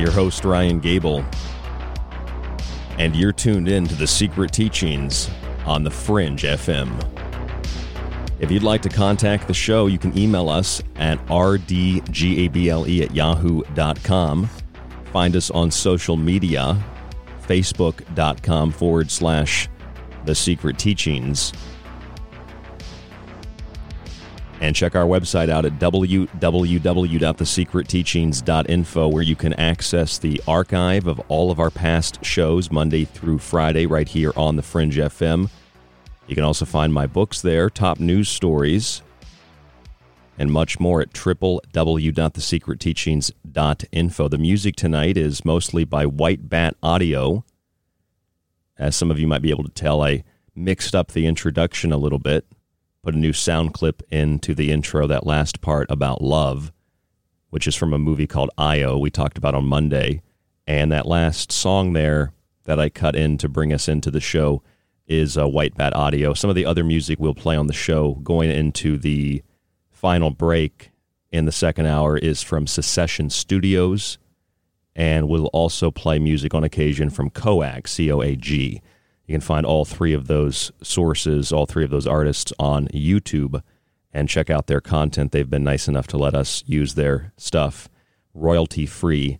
Your host, Ryan Gable, and you're tuned in to the Secret Teachings on the Fringe FM. If you'd like to contact the show, you can email us at rdgable at yahoo.com. Find us on social media, facebook.com forward slash the secret teachings. And check our website out at www.thesecretteachings.info, where you can access the archive of all of our past shows, Monday through Friday, right here on the Fringe FM. You can also find my books there, top news stories, and much more at www.thesecretteachings.info. The music tonight is mostly by White Bat Audio. As some of you might be able to tell, I mixed up the introduction a little bit, put a new sound clip into the intro, that last part about love, which is from a movie called Io, we talked about on Monday. And that last song there that I cut in to bring us into the show is uh, White Bat Audio. Some of the other music we'll play on the show going into the final break in the second hour is from Secession Studios. And we'll also play music on occasion from Coag, C O A G. You can find all three of those sources, all three of those artists on YouTube and check out their content. They've been nice enough to let us use their stuff royalty free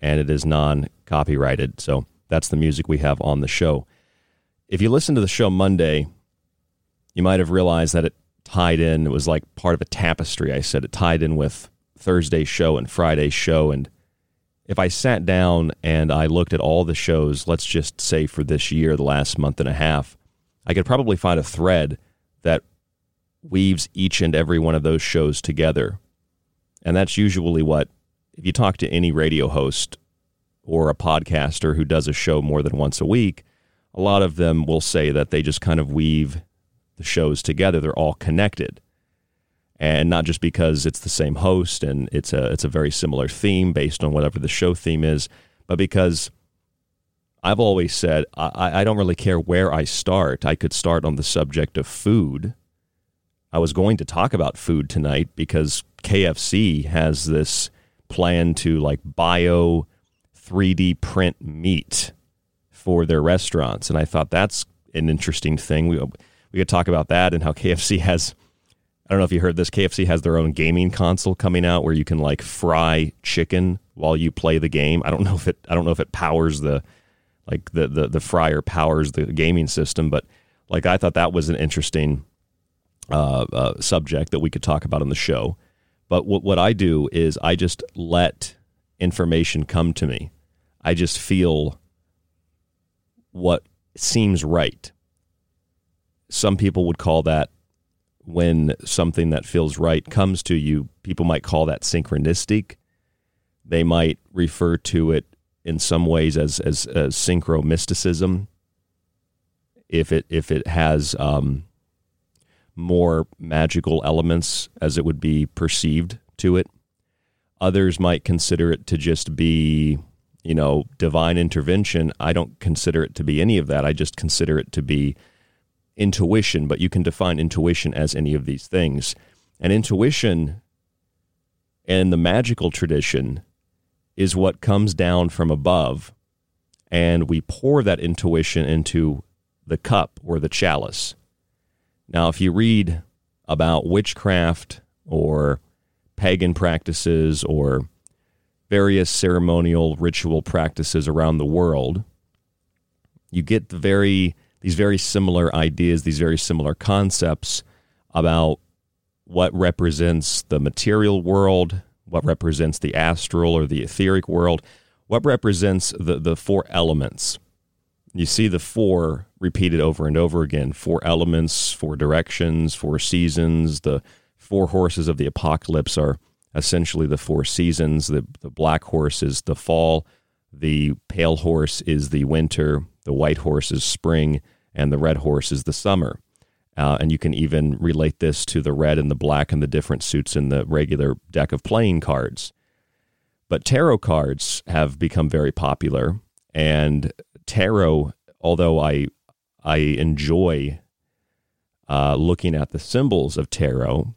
and it is non copyrighted. So that's the music we have on the show. If you listen to the show Monday, you might have realized that it tied in. It was like part of a tapestry. I said it tied in with Thursday's show and Friday's show. And if I sat down and I looked at all the shows, let's just say for this year, the last month and a half, I could probably find a thread that weaves each and every one of those shows together. And that's usually what, if you talk to any radio host or a podcaster who does a show more than once a week, a lot of them will say that they just kind of weave the shows together. They're all connected and not just because it's the same host and it's a it's a very similar theme based on whatever the show theme is, but because I've always said I, I don't really care where I start. I could start on the subject of food. I was going to talk about food tonight because KFC has this plan to like bio 3D print meat for their restaurants, and I thought that's an interesting thing. We we could talk about that and how KFC has I don't know if you heard this. KFC has their own gaming console coming out where you can like fry chicken while you play the game. I don't know if it I don't know if it powers the like the the the fryer powers the gaming system, but like I thought that was an interesting uh, uh, subject that we could talk about on the show. But what what I do is I just let information come to me. I just feel what seems right. Some people would call that when something that feels right comes to you, people might call that synchronistic. They might refer to it in some ways as as, as synchro mysticism. If it if it has um, more magical elements as it would be perceived to it, others might consider it to just be you know divine intervention. I don't consider it to be any of that. I just consider it to be intuition, but you can define intuition as any of these things. And intuition in the magical tradition is what comes down from above, and we pour that intuition into the cup or the chalice. Now, if you read about witchcraft or pagan practices or various ceremonial ritual practices around the world, you get the very these very similar ideas, these very similar concepts about what represents the material world, what represents the astral or the etheric world, what represents the, the four elements. You see the four repeated over and over again four elements, four directions, four seasons. The four horses of the apocalypse are essentially the four seasons. The, the black horse is the fall, the pale horse is the winter, the white horse is spring, and the red horse is the summer. Uh, and you can even relate this to the red and the black and the different suits in the regular deck of playing cards. But tarot cards have become very popular, and tarot, although I I enjoy uh, looking at the symbols of tarot,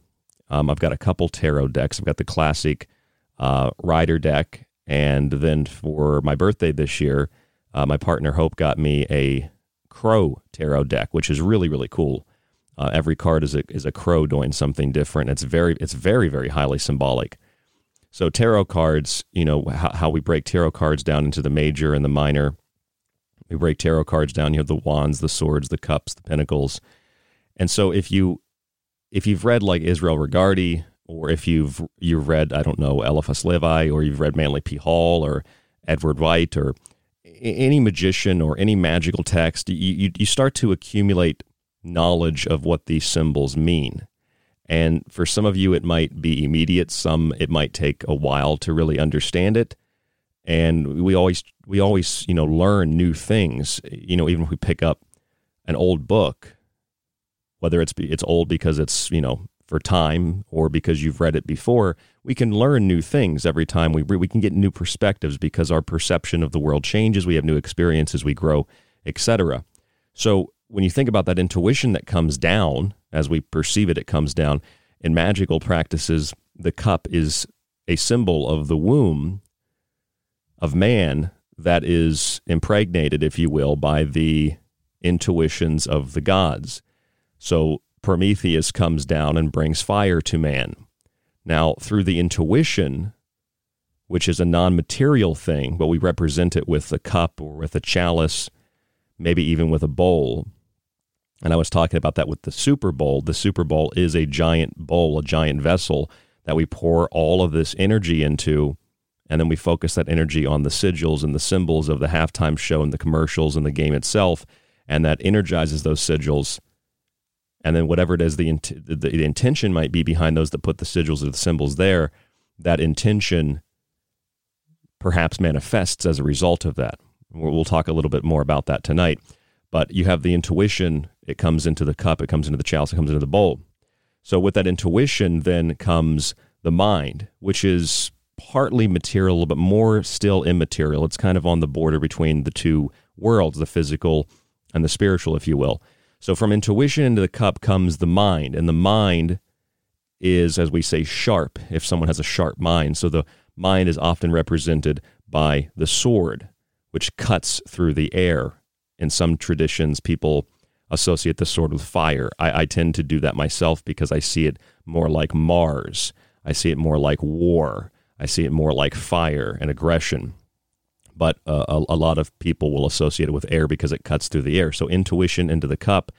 um, I've got a couple tarot decks. I've got the classic uh, Rider deck, and then for my birthday this year, uh, my partner Hope got me a crow tarot deck, which is really really cool. Uh, every card is a is a crow doing something different. It's very it's very very highly symbolic. So tarot cards, you know how, how we break tarot cards down into the major and the minor. We break tarot cards down. You have the wands, the swords, the cups, the pentacles. And so if you if you've read like Israel Regardie, or if you've you've read I don't know Eliphas Levi, or you've read Manly P. Hall, or Edward Waite, or any magician or any magical text, you, you, you start to accumulate knowledge of what these symbols mean. And for some of you, it might be immediate. Some it might take a while to really understand it. And we always we always you know learn new things. You know, even if we pick up an old book, whether it's it's old because it's you know for time or because you've read it before, we can learn new things every time we we can get new perspectives because our perception of the world changes. We have new experiences, we grow, etc. So when you think about that intuition that comes down as we perceive it, it comes down in magical practices. The cup is a symbol of the womb of man that is impregnated, if you will, by the intuitions of the gods. So Prometheus comes down and brings fire to man. Now, through the intuition, which is a non material thing, but we represent it with a cup or with a chalice, maybe even with a bowl. And I was talking about that with the Super Bowl. The Super Bowl is a giant bowl, a giant vessel that we pour all of this energy into. And then we focus that energy on the sigils and the symbols of the halftime show and the commercials and the game itself. And that energizes those sigils and then whatever it is the, the, the intention might be behind those that put the sigils or the symbols there, that intention perhaps manifests as a result of that. We'll talk a little bit more about that tonight. But you have the intuition, it comes into the cup, it comes into the chalice, it comes into the bowl. So with that intuition, then comes the mind, which is partly material, but more still immaterial. It's kind of on the border between the two worlds, the physical and the spiritual, if you will. So from intuition into the cup comes the mind, and the mind is, as we say, sharp, if someone has a sharp mind. So the mind is often represented by the sword, which cuts through the air. In some traditions, people associate the sword with fire. I, I tend to do that myself because I see it more like Mars. I see it more like war. I see it more like fire and aggression but uh, a, a, lot of people will associate it with air because it cuts through the air. So intuition into the cup,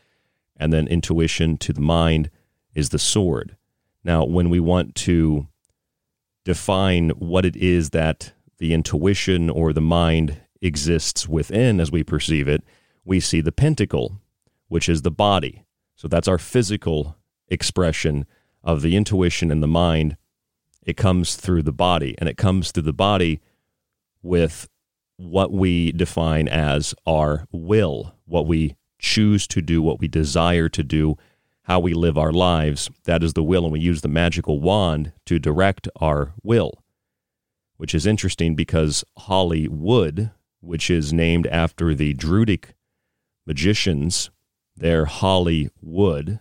and then intuition to the mind is the sword. Now, when we want to define what it is that the intuition or the mind exists within as we perceive it, we see the pentacle, which is the body. So that's our physical expression of the intuition and the mind. It comes through the body, and it comes through the body with what we define as our will, what we choose to do, what we desire to do, how we live our lives. That is the will, and we use the magical wand to direct our will, which is interesting because Hollywood, which is named after the Druidic magicians, their holly wood,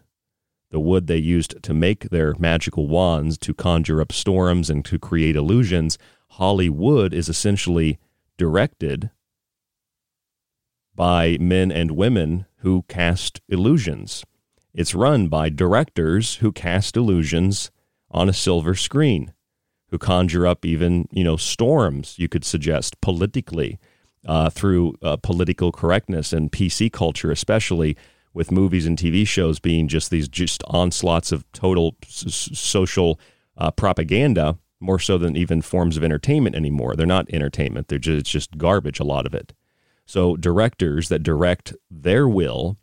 the wood they used to make their magical wands to conjure up storms and to create illusions, Hollywood is essentially directed by men and women who cast illusions. It's run by directors who cast illusions on a silver screen, who conjure up even, you know, storms, you could suggest, politically, uh, through uh, political correctness and PC culture, especially with movies and TV shows being just these just onslaughts of total s- social uh, propaganda more so than even forms of entertainment anymore. They're not entertainment. They're just, it's just garbage, a lot of it. So directors that direct their will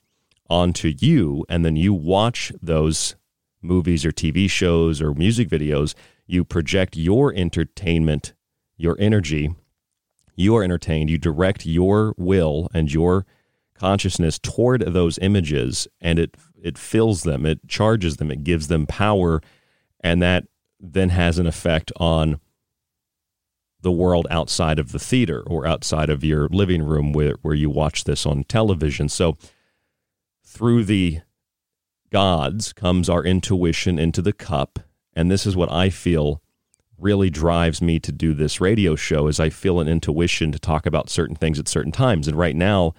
onto you, and then you watch those movies or TV shows or music videos, you project your entertainment, your energy, you are entertained, you direct your will and your consciousness toward those images, and it it fills them, it charges them, it gives them power, and that then has an effect on the world outside of the theater or outside of your living room where, where you watch this on television. So, through the gods comes our intuition into the cup. And this is what I feel really drives me to do this radio show is I feel an intuition to talk about certain things at certain times. And right now,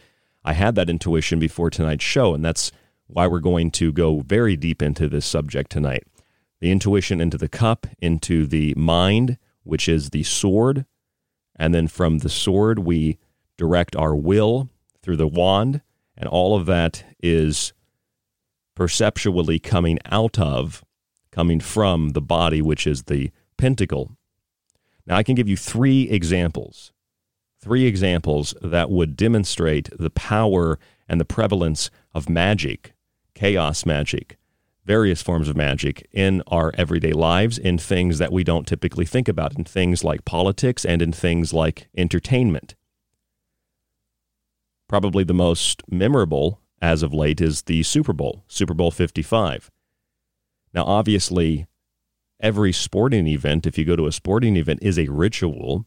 I had that intuition before tonight's show, and that's why we're going to go very deep into this subject tonight the intuition into the cup, into the mind, which is the sword. And then from the sword, we direct our will through the wand. And all of that is perceptually coming out of, coming from the body, which is the pentacle. Now, I can give you three examples, three examples that would demonstrate the power and the prevalence of magic, chaos magic, various forms of magic in our everyday lives, in things that we don't typically think about, in things like politics and in things like entertainment. Probably the most memorable as of late is the Super Bowl, Super Bowl 55. Now, obviously, every sporting event, if you go to a sporting event, is a ritual.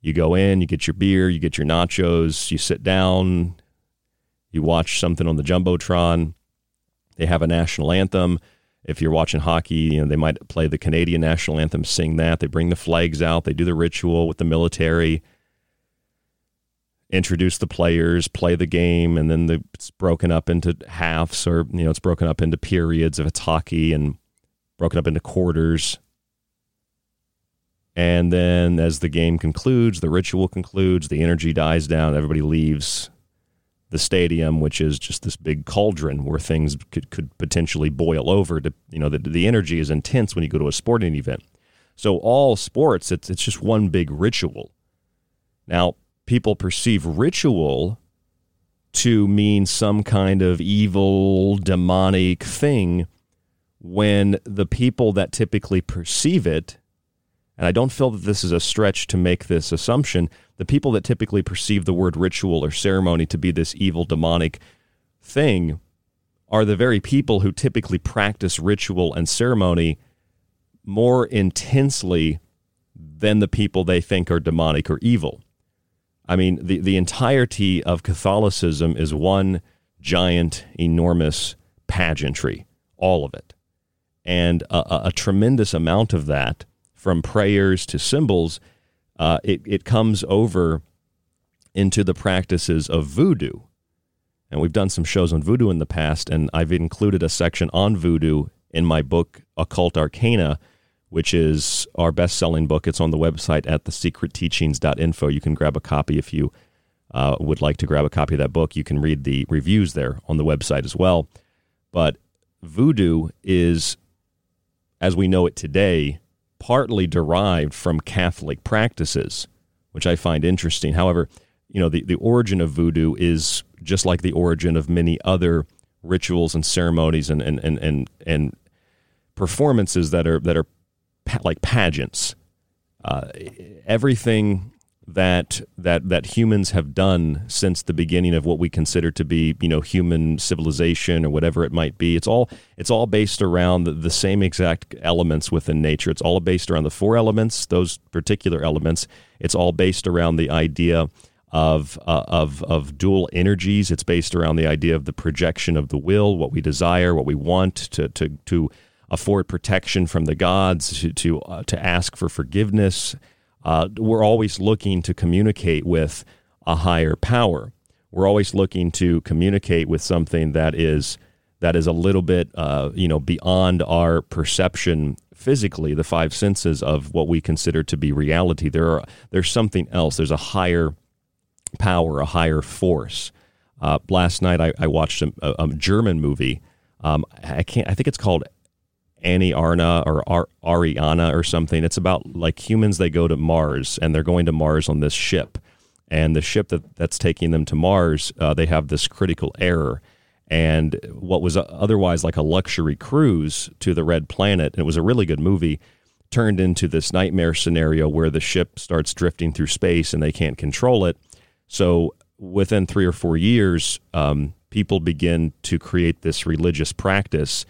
You go in, you get your beer, you get your nachos, you sit down, you watch something on the Jumbotron. They have a national anthem. If you're watching hockey, you know, they might play the Canadian national anthem, sing that. They bring the flags out, they do the ritual with the military, introduce the players, play the game, and then the, it's broken up into halves or, you know, it's broken up into periods if it's hockey and broken up into quarters. And then as the game concludes, the ritual concludes, the energy dies down, everybody leaves the stadium, which is just this big cauldron where things could, could potentially boil over. To, you know, the, the energy is intense when you go to a sporting event. So all sports, it's, it's just one big ritual. Now, people perceive ritual to mean some kind of evil, demonic thing when the people that typically perceive it and I don't feel that this is a stretch to make this assumption, the people that typically perceive the word ritual or ceremony to be this evil, demonic thing are the very people who typically practice ritual and ceremony more intensely than the people they think are demonic or evil. I mean, the, the entirety of Catholicism is one giant, enormous pageantry, all of it. And a, a, a tremendous amount of that from prayers to symbols, uh, it, it comes over into the practices of voodoo. And we've done some shows on voodoo in the past, and I've included a section on voodoo in my book, Occult Arcana, which is our best selling book. It's on the website at thesecretteachings.info. You can grab a copy if you uh, would like to grab a copy of that book. You can read the reviews there on the website as well. But voodoo is, as we know it today, partly derived from Catholic practices, which I find interesting. However, you know, the, the origin of voodoo is just like the origin of many other rituals and ceremonies and, and, and, and, and performances that are, that are pa- like pageants. Uh, everything that that that humans have done since the beginning of what we consider to be you know human civilization or whatever it might be. It's all it's all based around the, the, same exact elements within nature. It's all based around the four elements those particular elements. It's all based around the idea of uh, of of dual energies. It's based around the idea of the projection of the will what we desire what we want to to to afford protection from the gods to to, uh, to ask for forgiveness uh, we're always looking to communicate with a higher power. We're always looking to communicate with something that is that is a little bit, uh, you know, beyond our perception physically, the five senses of what we consider to be reality. There are there's something else. There's a higher power, a higher force. Uh, last night I, I watched a, a, German movie. Um, I can't. I think it's called Annie Arna or Ar- Ariana or something. It's about like humans. They go to Mars and they're going to Mars on this ship, and the ship that that's taking them to Mars, uh, they have this critical error. And what was otherwise like a luxury cruise to the red planet, and it was a really good movie, turned into this nightmare scenario where the ship starts drifting through space and they can't control it. So within three or four years, um, people begin to create this religious practice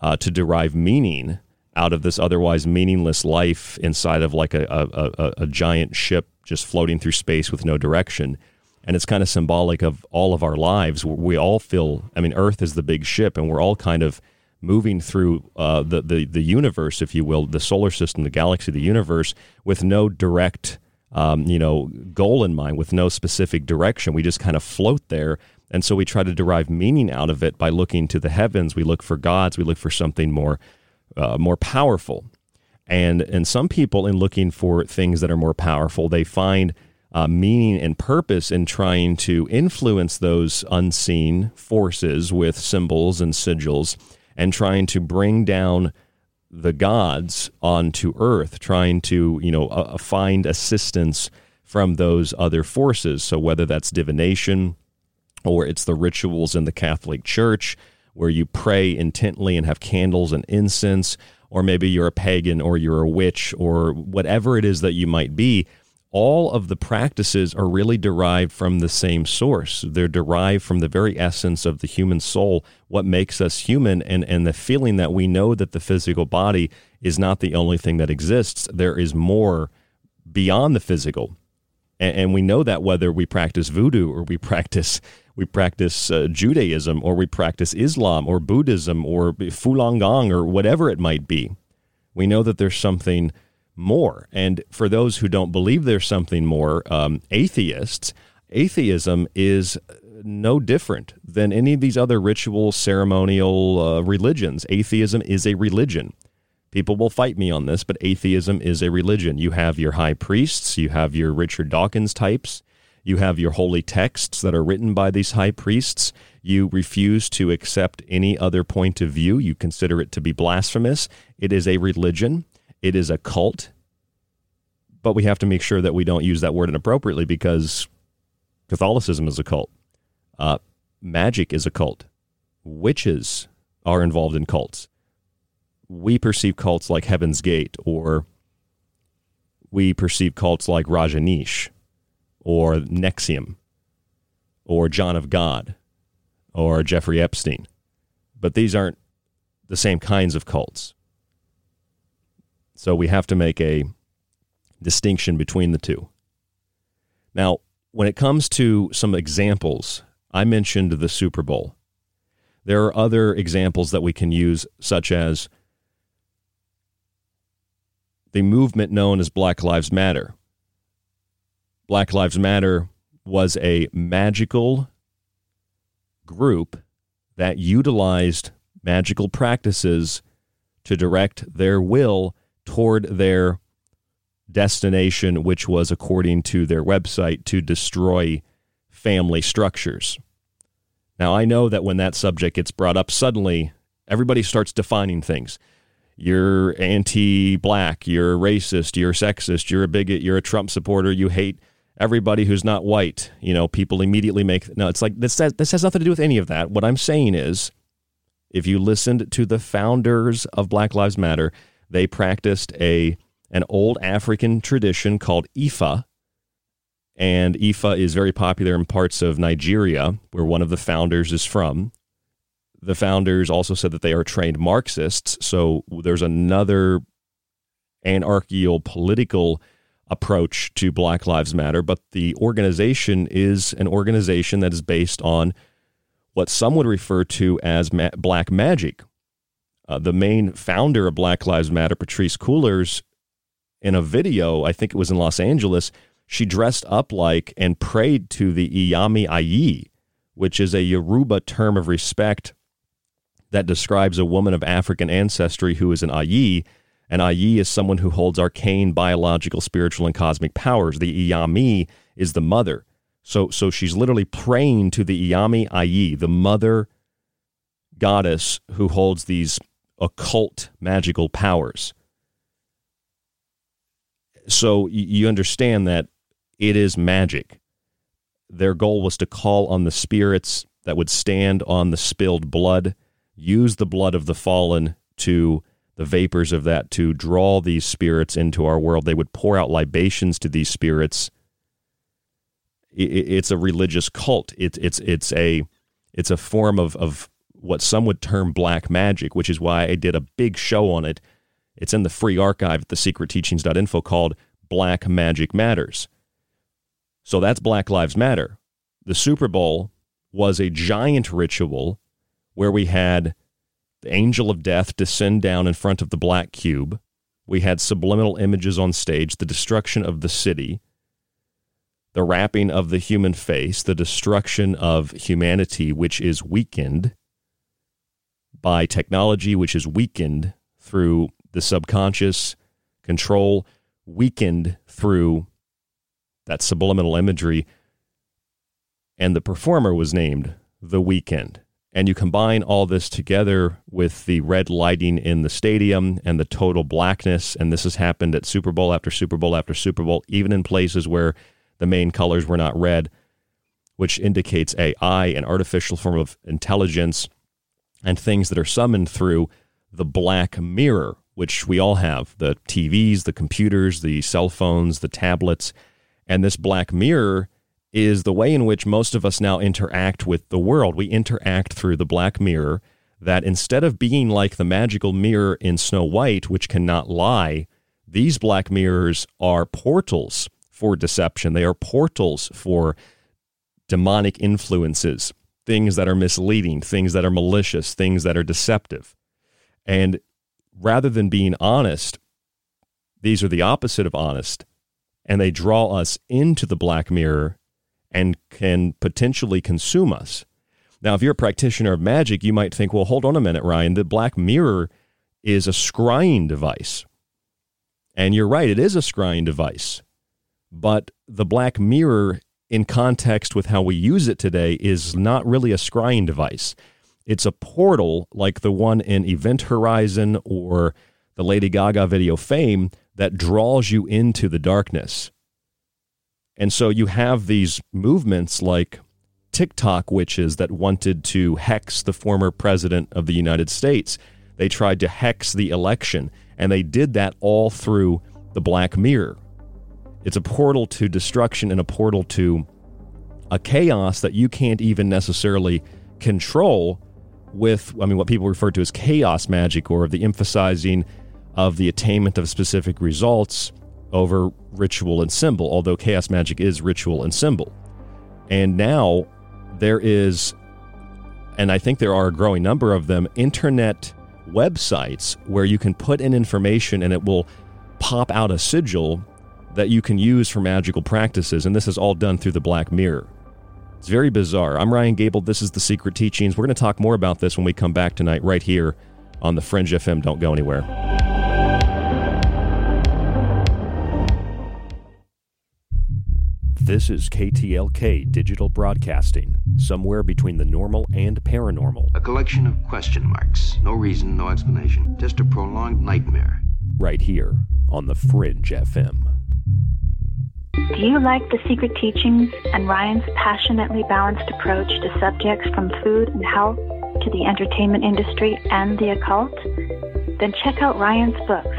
uh, to derive meaning out of this otherwise meaningless life inside of like a, a, a, a giant ship just floating through space with no direction. And it's kind of symbolic of all of our lives. We all feel, I mean, Earth is the big ship, and we're all kind of moving through uh, the, the, the universe, if you will, the solar system, the galaxy, the universe, with no direct, um, you know, goal in mind, with no specific direction. We just kind of float there and so we try to derive meaning out of it by looking to the heavens. We look for gods. We look for something more, uh, more powerful. And and some people, in looking for things that are more powerful, they find uh, meaning and purpose in trying to influence those unseen forces with symbols and sigils, and trying to bring down the gods onto earth, trying to you know uh, find assistance from those other forces. So whether that's divination or it's the rituals in the Catholic Church, where you pray intently and have candles and incense, or maybe you're a pagan or you're a witch or whatever it is that you might be, all of the practices are really derived from the same source. They're derived from the very essence of the human soul, what makes us human, and, and the feeling that we know that the physical body is not the only thing that exists. There is more beyond the physical. And, and we know that whether we practice voodoo or we practice we practice uh, Judaism or we practice Islam or Buddhism or Falun Gong or whatever it might be. We know that there's something more. And for those who don't believe there's something more, um, atheists, atheism is no different than any of these other ritual, ceremonial uh, religions. Atheism is a religion. People will fight me on this, but atheism is a religion. You have your high priests, you have your Richard Dawkins types, you have your holy texts that are written by these high priests. You refuse to accept any other point of view. You consider it to be blasphemous. It is a religion. It is a cult, but we have to make sure that we don't use that word inappropriately because Catholicism is a cult. Uh, magic is a cult. Witches are involved in cults. We perceive cults like Heaven's Gate, or we perceive cults like Rajneesh, or NXIVM or John of God, or Jeffrey Epstein. But these aren't the same kinds of cults. So we have to make a distinction between the two. Now, when it comes to some examples, I mentioned the Super Bowl. There are other examples that we can use, such as the movement known as Black Lives Matter. Black Lives Matter was a magical group that utilized magical practices to direct their will toward their destination, which was, according to their website, to destroy family structures. Now, I know that when that subject gets brought up, suddenly everybody starts defining things. You're anti black, you're racist, you're sexist, you're a bigot, you're a Trump supporter, you hate everybody who's not white. You know, people immediately make. No, it's like this, this has nothing to do with any of that. What I'm saying is if you listened to the founders of Black Lives Matter, they practiced a an old African tradition called Ifa. And Ifa is very popular in parts of Nigeria, where one of the founders is from. The founders also said that they are trained Marxists. So there's another anarchical political approach to Black Lives Matter, but the organization is an organization that is based on what some would refer to as ma- black magic, uh, the main founder of Black Lives Matter, Patrisse Cullors, in a video, I think it was in Los Angeles, she dressed up like and prayed to the Iyami Ayi, which is a Yoruba term of respect that describes a woman of African ancestry who is an Ayi. An Ayi is someone who holds arcane biological, spiritual, and cosmic powers. The Iyami is the mother. So, so she's literally praying to the Iyami Ayi, the mother goddess who holds these occult magical powers. So you understand that it is magic. Their goal was to call on the spirits that would stand on the spilled blood, use the blood of the fallen to the vapors of that to draw these spirits into our world. They would pour out libations to these spirits. It's a religious cult. It's it's it's a it's a form of of what some would term black magic, which is why I did a big show on it. It's in the free archive at thesecretteachings.info called Black Magic Matters. So that's Black Lives Matter. The Super Bowl was a giant ritual where we had the angel of death descend down in front of the black cube. We had subliminal images on stage, the destruction of the city, the wrapping of the human face, the destruction of humanity, which is weakened by technology, which is weakened through the subconscious control, weakened through that subliminal imagery. And the performer was named The Weeknd. And you combine all this together with the red lighting in the stadium and the total blackness. And this has happened at Super Bowl after Super Bowl after Super Bowl, even in places where the main colors were not red, which indicates AI, an artificial form of intelligence and things that are summoned through the black mirror, which we all have the TVs, the computers, the cell phones, the tablets. And this black mirror is the way in which most of us now interact with the world. We interact through the black mirror, that instead of being like the magical mirror in Snow White, which cannot lie, these black mirrors are portals for deception. They are portals for demonic influences, things that are misleading, things that are malicious, things that are deceptive. And rather than being honest, these are the opposite of honest, and they draw us into the black mirror and can potentially consume us. Now, if you're a practitioner of magic, you might think, well, hold on a minute, Ryan. The black mirror is a scrying device. And you're right, it is a scrying device. But the black mirror, in context with how we use it today, is not really a scrying device. It's a portal like the one in Event Horizon or the Lady Gaga video Fame that draws you into the darkness. And so you have these movements like TikTok witches that wanted to hex the former president of the United States. They tried to hex the election, and they did that all through the Black Mirror. It's a portal to destruction and a portal to a chaos that you can't even necessarily control with, I mean, what people refer to as chaos magic or the emphasizing of the attainment of specific results over ritual and symbol, although chaos magic is ritual and symbol. And now there is, and I think there are a growing number of them, internet websites where you can put in information and it will pop out a sigil that you can use for magical practices. And this is all done through the Black Mirror. It's very bizarre. I'm Ryan Gable. This is The Secret Teachings. We're going to talk more about this when we come back tonight, right here on the Fringe FM. Don't go anywhere. This is KTLK Digital Broadcasting, somewhere between the normal and paranormal. A collection of question marks. No reason, no explanation. Just a prolonged nightmare. Right here on the Fringe FM. Do you like the secret teachings and Ryan's passionately balanced approach to subjects from food and health to the entertainment industry and the occult? Then check out Ryan's books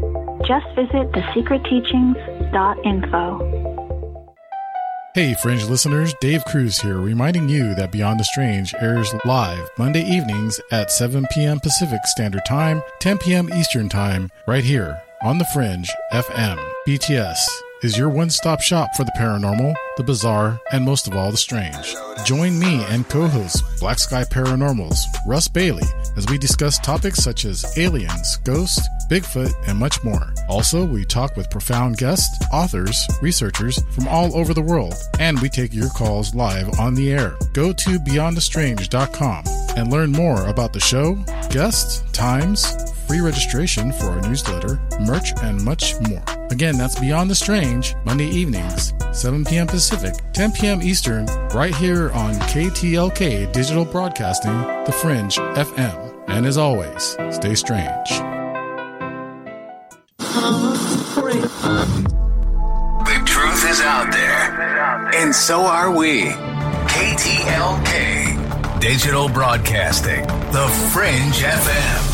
Just visit thesecretteachings.info. Hey, Fringe listeners, Dave Cruz here, reminding you that Beyond the Strange airs live Monday evenings at 7 p.m. Pacific Standard Time, 10 p.m. Eastern Time, right here on the Fringe FM. BTS is your one stop shop for the paranormal, the bizarre, and most of all, the strange. Join me and co host Black Sky Paranormals, Russ Bailey, as we discuss topics such as aliens, ghosts, Bigfoot, and much more. Also, we talk with profound guests, authors, researchers from all over the world, and we take your calls live on the air. Go to beyondthestrange.com and learn more about the show, guests, times, free registration for our newsletter, merch, and much more. Again, that's Beyond the Strange, Monday evenings, 7 p.m. Pacific, 10 p.m. Eastern, right here on KTLK Digital Broadcasting, The Fringe FM. And as always, stay strange. The truth is out there, and so are we. KTLK Digital Broadcasting, The Fringe FM.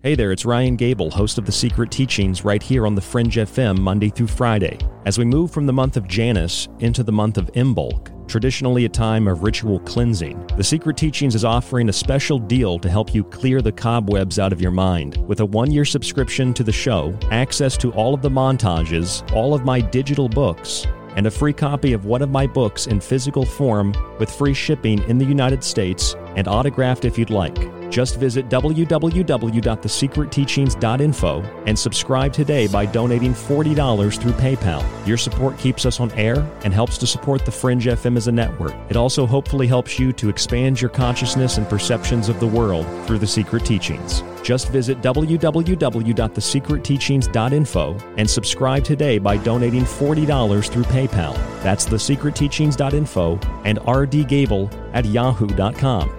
Hey there, it's Ryan Gable, host of The Secret Teachings, right here on the Fringe FM, Monday through Friday. As we move from the month of Janus into the month of Imbolc, traditionally a time of ritual cleansing. The Secret Teachings is offering a special deal to help you clear the cobwebs out of your mind. With a one year subscription to the show, access to all of the montages, all of my digital books, and a free copy of one of my books in physical form with free shipping in the United States and autographed if you'd like. Just visit www.thesecretteachings.info and subscribe today by donating $40 through PayPal. Your support keeps us on air and helps to support the Fringe FM as a network. It also hopefully helps you to expand your consciousness and perceptions of the world through the Secret Teachings. Just visit www.thesecretteachings.info and subscribe today by donating $40 through PayPal. That's thesecretteachings.info and rdgable at yahoo.com.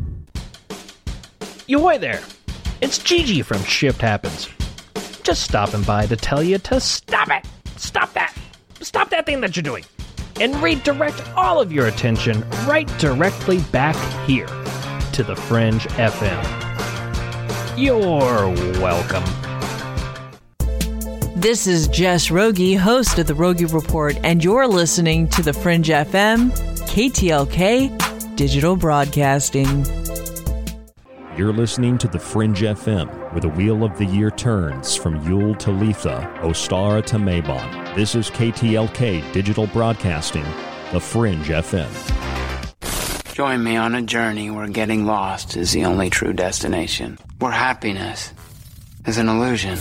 Yo, there! It's Gigi from Shift Happens. Just stopping by to tell you to stop it! Stop that! Stop that thing that you're doing! And redirect all of your attention right directly back here to the Fringe FM. You're welcome. This is Jess Rogie, host of the Rogie Report, and you're listening to the Fringe FM, KTLK, Digital Broadcasting. You're listening to the Fringe FM, where the wheel of the year turns from Yule to Litha, Ostara to Mabon. This is KTLK Digital Broadcasting, the Fringe FM. Join me on a journey where getting lost is the only true destination, where happiness is an illusion,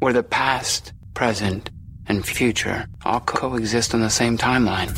where the past, present, and future all coexist on the same timeline.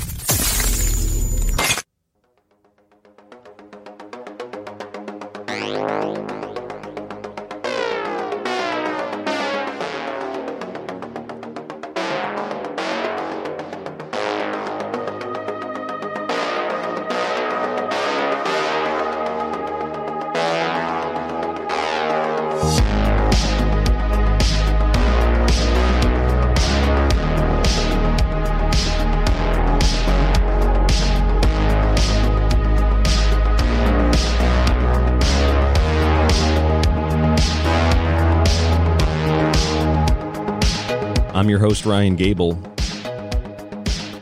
Host, Ryan Gable.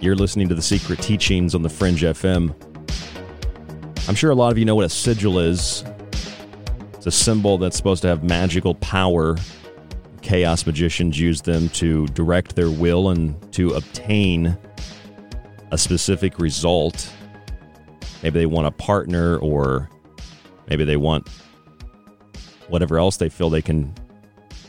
You're listening to The Secret Teachings on the Fringe FM. I'm sure a lot of you know what a sigil is. It's a symbol that's supposed to have magical power. Chaos magicians use them to direct their will and to obtain a specific result. Maybe they want a partner, or maybe they want whatever else they feel they can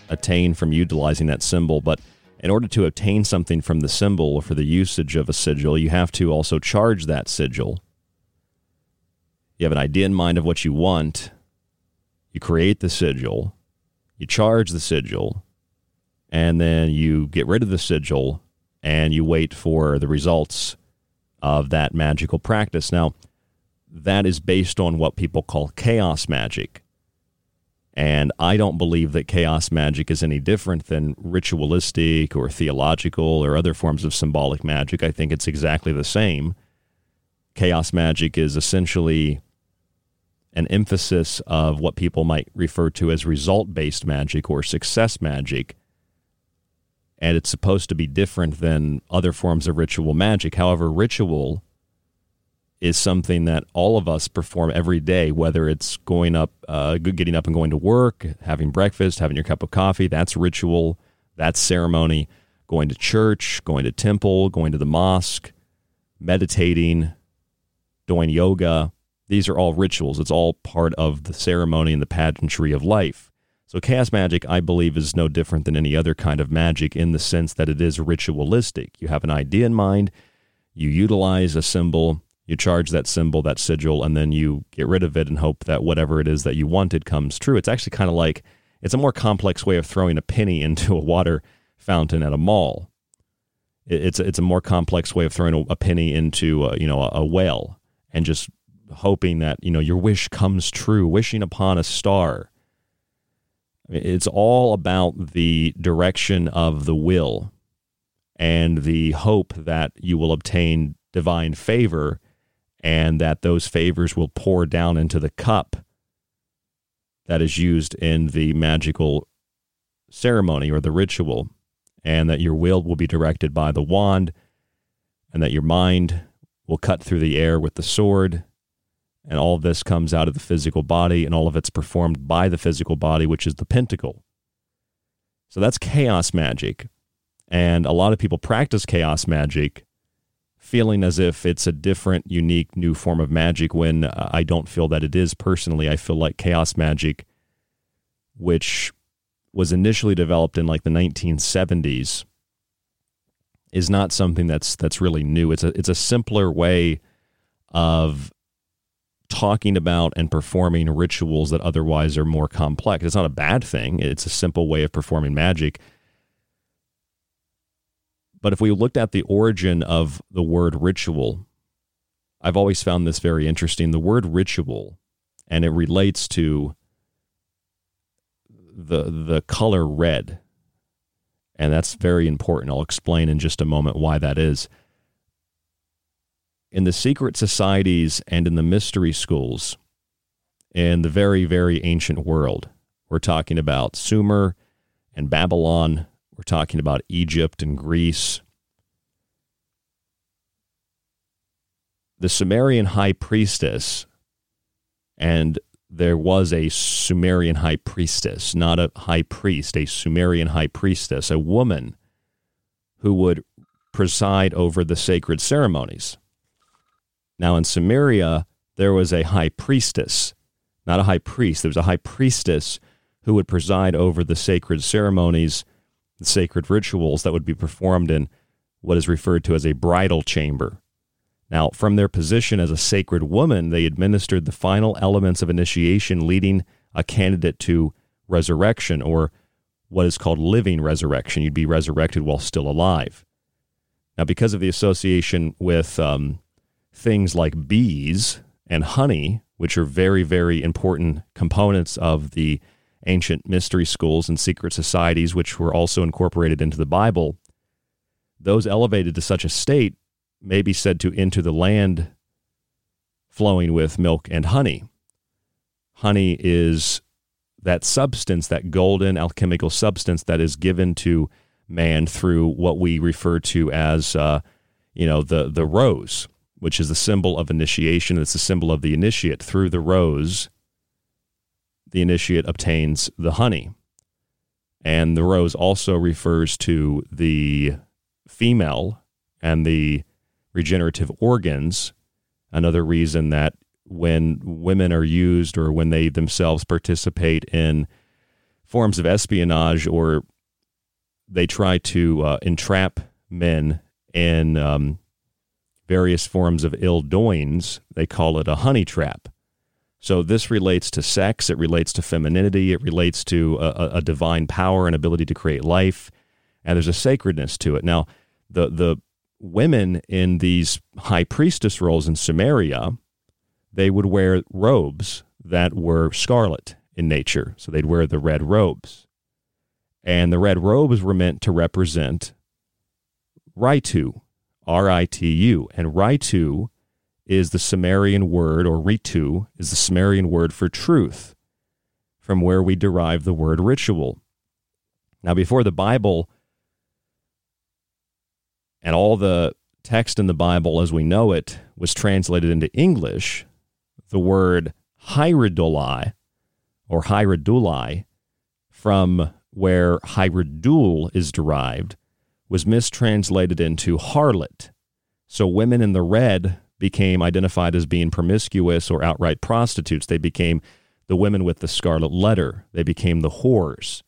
attain from utilizing that symbol. But in order to obtain something from the symbol for the usage of a sigil, you have to also charge that sigil. You have an idea in mind of what you want, you create the sigil, you charge the sigil, and then you get rid of the sigil and you wait for the results of that magical practice. Now, that is based on what people call chaos magic. And I don't believe that chaos magic is any different than ritualistic or theological or other forms of symbolic magic. I think it's exactly the same. Chaos magic is essentially an emphasis of what people might refer to as result based magic or success magic. And it's supposed to be different than other forms of ritual magic. However, ritual is something that all of us perform every day, whether it's going up, uh, getting up and going to work, having breakfast, having your cup of coffee. That's ritual. That's ceremony. Going to church, going to temple, going to the mosque, meditating, doing yoga. These are all rituals. It's all part of the ceremony and the pageantry of life. So, chaos magic, I believe, is no different than any other kind of magic in the sense that it is ritualistic. You have an idea in mind, you utilize a symbol, you charge that symbol, that sigil, and then you get rid of it and hope that whatever it is that you wanted comes true. It's actually kind of like it's a more complex way of throwing a penny into a water fountain at a mall. It's it's a more complex way of throwing a, penny into a, you know a, a well and just hoping that, you know, your wish comes true, wishing upon a star. It's all about the direction of the will and the hope that you will obtain divine favor and that those favors will pour down into the cup that is used in the magical ceremony or the ritual, and that your will will be directed by the wand, and that your mind will cut through the air with the sword. And all of this comes out of the physical body, and all of it's performed by the physical body, which is the pentacle. So that's chaos magic. And a lot of people practice chaos magic feeling as if it's a different, unique, new form of magic when uh, I don't feel that it is personally. I feel like chaos magic, which was initially developed in like the 1970s, is not something that's that's really new. It's a it's a simpler way of talking about and performing rituals that otherwise are more complex. It's not a bad thing. It's a simple way of performing magic but if we looked at the origin of the word ritual, I've always found this very interesting. The word ritual, and it relates to the the color red. And that's very important. I'll explain in just a moment why that is. In the secret societies and in the mystery schools in the very, very ancient world, we're talking about Sumer and Babylon we're talking about Egypt and Greece. The Sumerian high priestess, and there was a Sumerian high priestess, not a high priest, a Sumerian high priestess, a woman who would preside over the sacred ceremonies. Now, in Sumeria, there was a high priestess, not a high priest. There was a high priestess who would preside over the sacred ceremonies sacred rituals that would be performed in what is referred to as a bridal chamber. Now, from their position as a sacred woman, they administered the final elements of initiation, leading a candidate to resurrection or what is called living resurrection. You'd be resurrected while still alive. Now, because of the association with um, things like bees and honey, which are very, very important components of the ancient mystery schools and secret societies, which were also incorporated into the Bible, those elevated to such a state may be said to enter the land flowing with milk and honey. Honey is that substance, that golden alchemical substance that is given to man through what we refer to as, uh, you know, the the rose, which is the symbol of initiation. It's the symbol of the initiate. Through the rose, the initiate obtains the honey. And the rose also refers to the female and the regenerative organs. Another reason that when women are used or when they themselves participate in forms of espionage or they try to uh, entrap men in um, various forms of ill doings, they call it a honey trap. So this relates to sex, it relates to femininity, it relates to a, a, divine power and ability to create life, and there's a sacredness to it. Now, the the women in these high priestess roles in Sumeria, they would wear robes that were scarlet in nature. So they'd wear the red robes. And the red robes were meant to represent Ritu, R I T U. And Ritu is the Sumerian word, or ritu is the Sumerian word for truth, from where we derive the word ritual. Now, before the Bible and all the text in the Bible as we know it was translated into English, the word hierodulai or hierodulai, from where hierodule is derived, was mistranslated into harlot. So women in the red became identified as being promiscuous or outright prostitutes. They became the women with the scarlet letter. They became the whores.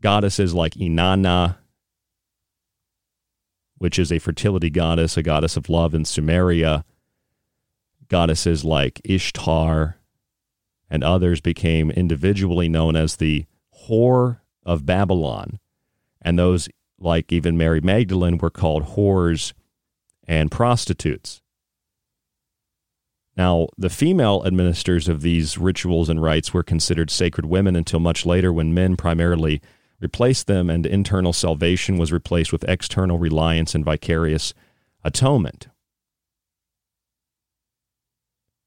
Goddesses like Inanna, which is a fertility goddess, a goddess of love in Sumeria, goddesses like Ishtar, and others became individually known as the whore of Babylon. And those, like even Mary Magdalene, were called whores and prostitutes. Now, the female administrators of these rituals and rites were considered sacred women until much later when men primarily replaced them and internal salvation was replaced with external reliance and vicarious atonement.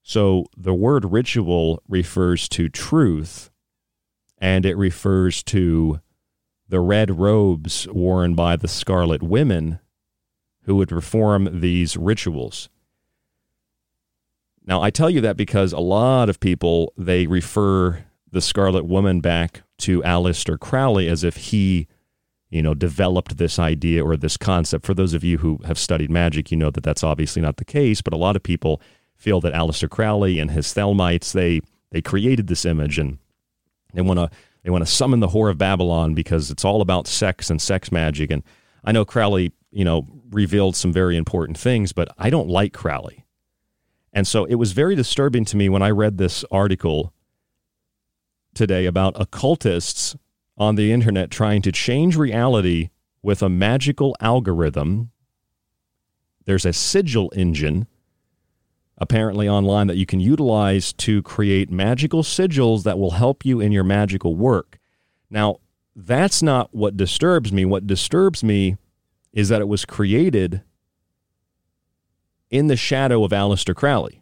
So the word ritual refers to truth and it refers to the red robes worn by the scarlet women who would perform these rituals. Now, I tell you that because a lot of people they refer the Scarlet Woman back to Aleister Crowley as if he, you know, developed this idea or this concept. For those of you who have studied magic, you know that that's obviously not the case. But a lot of people feel that Aleister Crowley and his Thelemites they they created this image and they want to they want to summon the whore of Babylon because it's all about sex and sex magic. And I know Crowley, you know, revealed some very important things, but I don't like Crowley. And so it was very disturbing to me when I read this article today about occultists on the internet trying to change reality with a magical algorithm. There's a sigil engine apparently online that you can utilize to create magical sigils that will help you in your magical work. Now, that's not what disturbs me. What disturbs me is that it was created in the shadow of Aleister Crowley.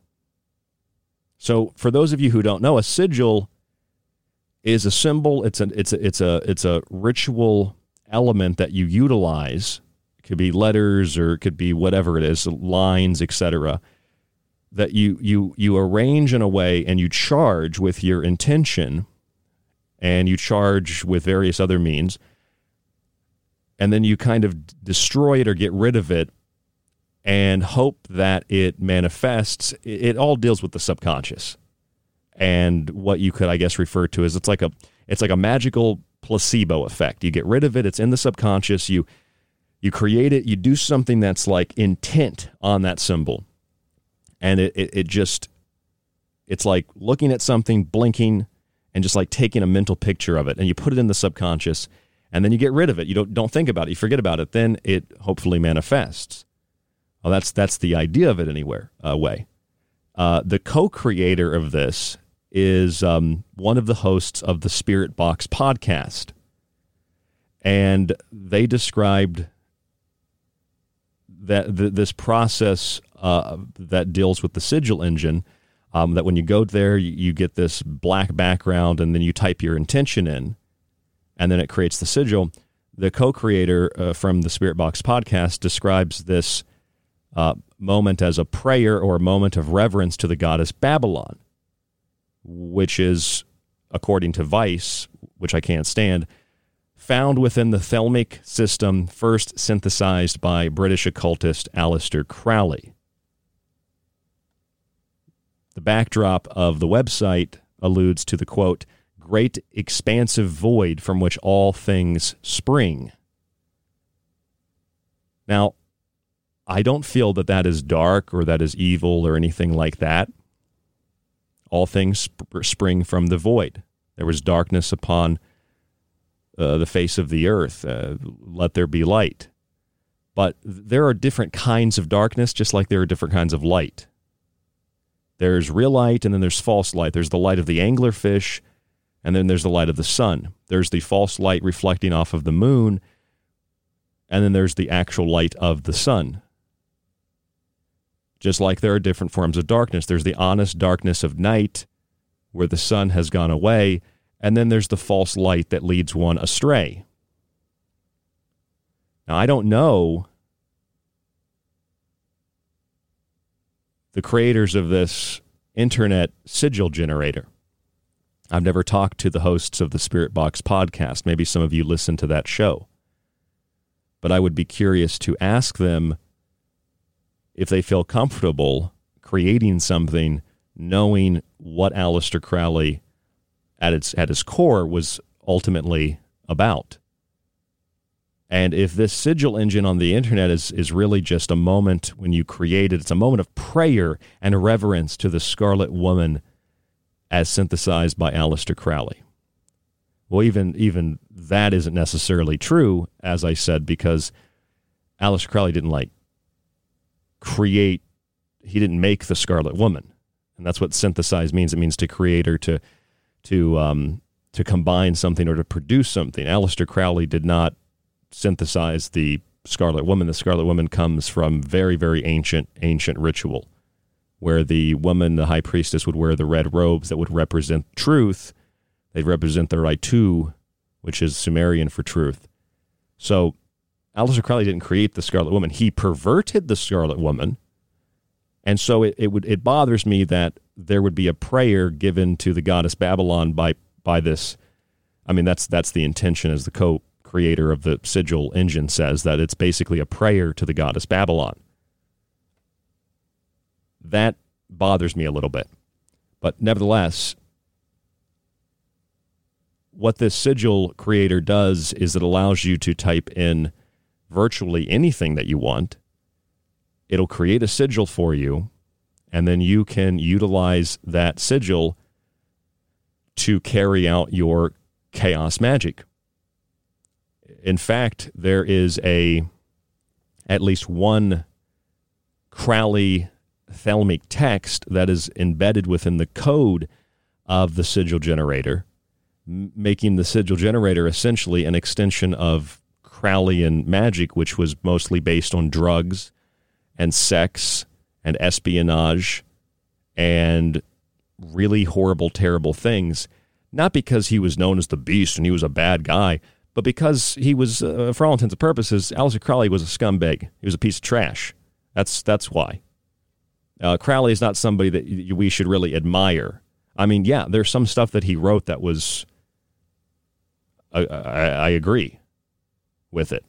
So, for those of you who don't know, a sigil is a symbol. It's a it's a it's a it's a ritual element that you utilize. It could be letters or it could be whatever it is, lines, etc. That you you you arrange in a way and you charge with your intention, and you charge with various other means, and then you kind of destroy it or get rid of it and hope that it manifests. It, all deals with the subconscious and what you could, I guess, refer to as it's like a it's like a magical placebo effect. You get rid of it; it's in the subconscious. You you create it. You do something that's like intent on that symbol, and it, it, it just it's like looking at something, blinking, and just like taking a mental picture of it, and you put it in the subconscious, and then you get rid of it. You don't don't think about it. You forget about it. Then it hopefully manifests. Well, that's that's the idea of it anywhere uh, way. Uh, the co-creator of this is um, one of the hosts of the Spirit Box podcast, and they described that th- this process uh, that deals with the sigil engine. Um, that when you go there, you, you get this black background, and then you type your intention in, and then it creates the sigil. The co-creator uh, from the Spirit Box podcast describes this uh, moment as a prayer or a moment of reverence to the goddess Babylon, which is, according to Vice, which I can't stand, found within the Thelemic system first synthesized by British occultist Aleister Crowley. The backdrop of the website alludes to the quote, great expansive void from which all things spring. Now, I don't feel that that is dark or that is evil or anything like that. All things sp- spring from the void. There was darkness upon uh, the face of the earth. Uh, let there be light. But there are different kinds of darkness, just like there are different kinds of light. There's real light, and then there's false light. There's the light of the anglerfish, and then there's the light of the sun. There's the false light reflecting off of the moon, and then there's the actual light of the sun. Just like there are different forms of darkness, there's the honest darkness of night where the sun has gone away, and then there's the false light that leads one astray. Now, I don't know the creators of this internet sigil generator. I've never talked to the hosts of the Spirit Box podcast. Maybe some of you listen to that show. But I would be curious to ask them if they feel comfortable creating something knowing what Aleister Crowley at its at its core was ultimately about. And if this sigil engine on the internet is, is really just a moment when you create it, it's a moment of prayer and reverence to the Scarlet Woman as synthesized by Aleister Crowley. Well, even even that isn't necessarily true, as I said, because Aleister Crowley didn't like create, he didn't make the Scarlet Woman. And that's what synthesize means. It means to create or to, to, um, to combine something or to produce something. Aleister Crowley did not synthesize the Scarlet Woman. The Scarlet Woman comes from very, very ancient, ancient ritual where the woman, the high priestess, would wear the red robes that would represent truth. They'd represent the Ritu, which is Sumerian for truth. So Aleister Crowley didn't create the Scarlet Woman. He perverted the Scarlet Woman. And so it, it would it bothers me that there would be a prayer given to the goddess Babylon by by this. I mean, that's that's the intention as the co-creator of the sigil engine says that it's basically a prayer to the goddess Babylon. That bothers me a little bit. But nevertheless, what this sigil creator does is it allows you to type in virtually anything that you want. It'll create a sigil for you, and then you can utilize that sigil to carry out your chaos magic. In fact, there is a at least one Crowley thelemic text that is embedded within the code of the sigil generator, making the sigil generator essentially an extension of Crowleyan magic, which was mostly based on drugs and sex and espionage and really horrible, terrible things. Not because he was known as the beast and he was a bad guy, but because he was, uh, for all intents and purposes, Aleister Crowley was a scumbag. He was a piece of trash. That's that's why. Uh, Crowley is not somebody that we should really admire. I mean, yeah, there's some stuff that he wrote that was. I, I, I agree with it,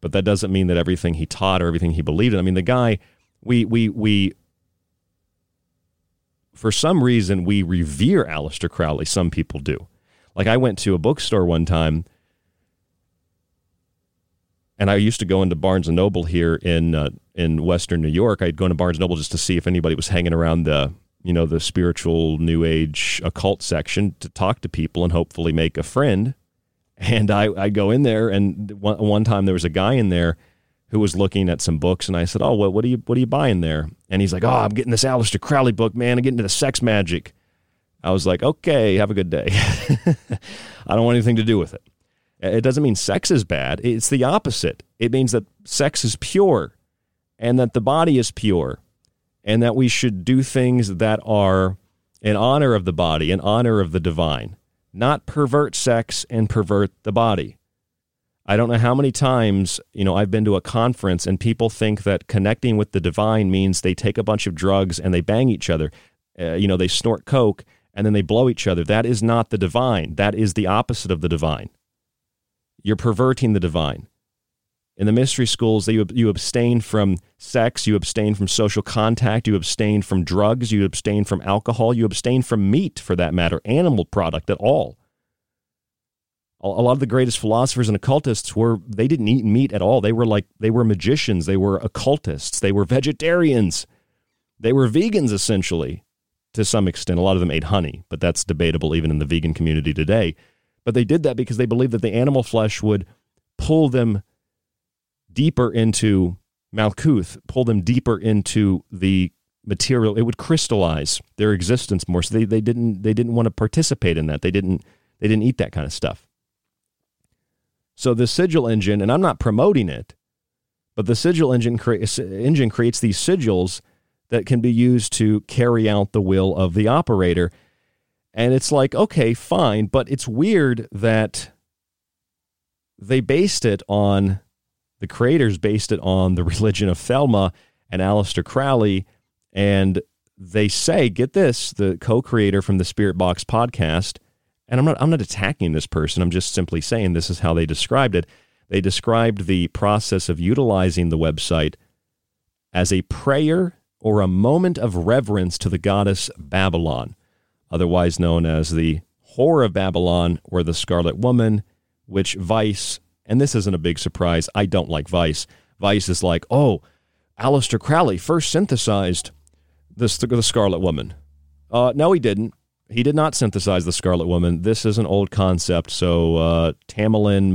but that doesn't mean that everything he taught or everything he believed in. I mean, the guy, we we we. For some reason, we revere Aleister Crowley. Some people do. Like I went to a bookstore one time and I used to go into Barnes and Noble here in uh, in Western New York. I'd go into Barnes and Noble just to see if anybody was hanging around the you know the spiritual New Age occult section to talk to people and hopefully make a friend. And I I go in there, and one, one time there was a guy in there who was looking at some books, and I said, "Oh, what what are you what are you buying there?" And he's like, "Oh, I'm getting this Aleister Crowley book, man. I'm getting into the sex magic." I was like, "Okay, have a good day." I don't want anything to do with it. It doesn't mean sex is bad. It's the opposite. It means that sex is pure and that the body is pure and that we should do things that are in honor of the body, in honor of the divine, not pervert sex and pervert the body. I don't know how many times, you know, I've been to a conference and people think that connecting with the divine means they take a bunch of drugs and they bang each other. Uh, you know, they snort coke and then they blow each other. That is not the divine. That is the opposite of the divine. You're perverting the divine. In the mystery schools, you, you abstain from sex, you abstain from social contact, you abstain from drugs, you abstain from alcohol, you abstain from meat, for that matter, animal product at all. A lot of the greatest philosophers and occultists were, they didn't eat meat at all. They were like, they were magicians, they were occultists, they were vegetarians, they were vegans essentially to some extent. A lot of them ate honey, but that's debatable even in the vegan community today. But they did that because they believed that the animal flesh would pull them deeper into Malkuth, pull them deeper into the material. It would crystallize their existence more. So they, they didn't they didn't want to participate in that. They didn't they didn't eat that kind of stuff. So the sigil engine, and I'm not promoting it, but the sigil engine, cre- engine creates these sigils that can be used to carry out the will of the operator. And it's like, okay, fine, but it's weird that they based it on the creators based it on the religion of Thelema and Aleister Crowley. And they say, get this, the co-creator from the Spirit Box podcast, and I'm not I'm not attacking this person, I'm just simply saying this is how they described it. They described the process of utilizing the website as a prayer or a moment of reverence to the goddess Babylon otherwise known as the Whore of Babylon or the Scarlet Woman, which Vice, and this isn't a big surprise, I don't like Vice. Vice is like, oh, Aleister Crowley first synthesized the, Scarlet Woman. Uh, no, he didn't. He did not synthesize the Scarlet Woman. This is an old concept. So uh,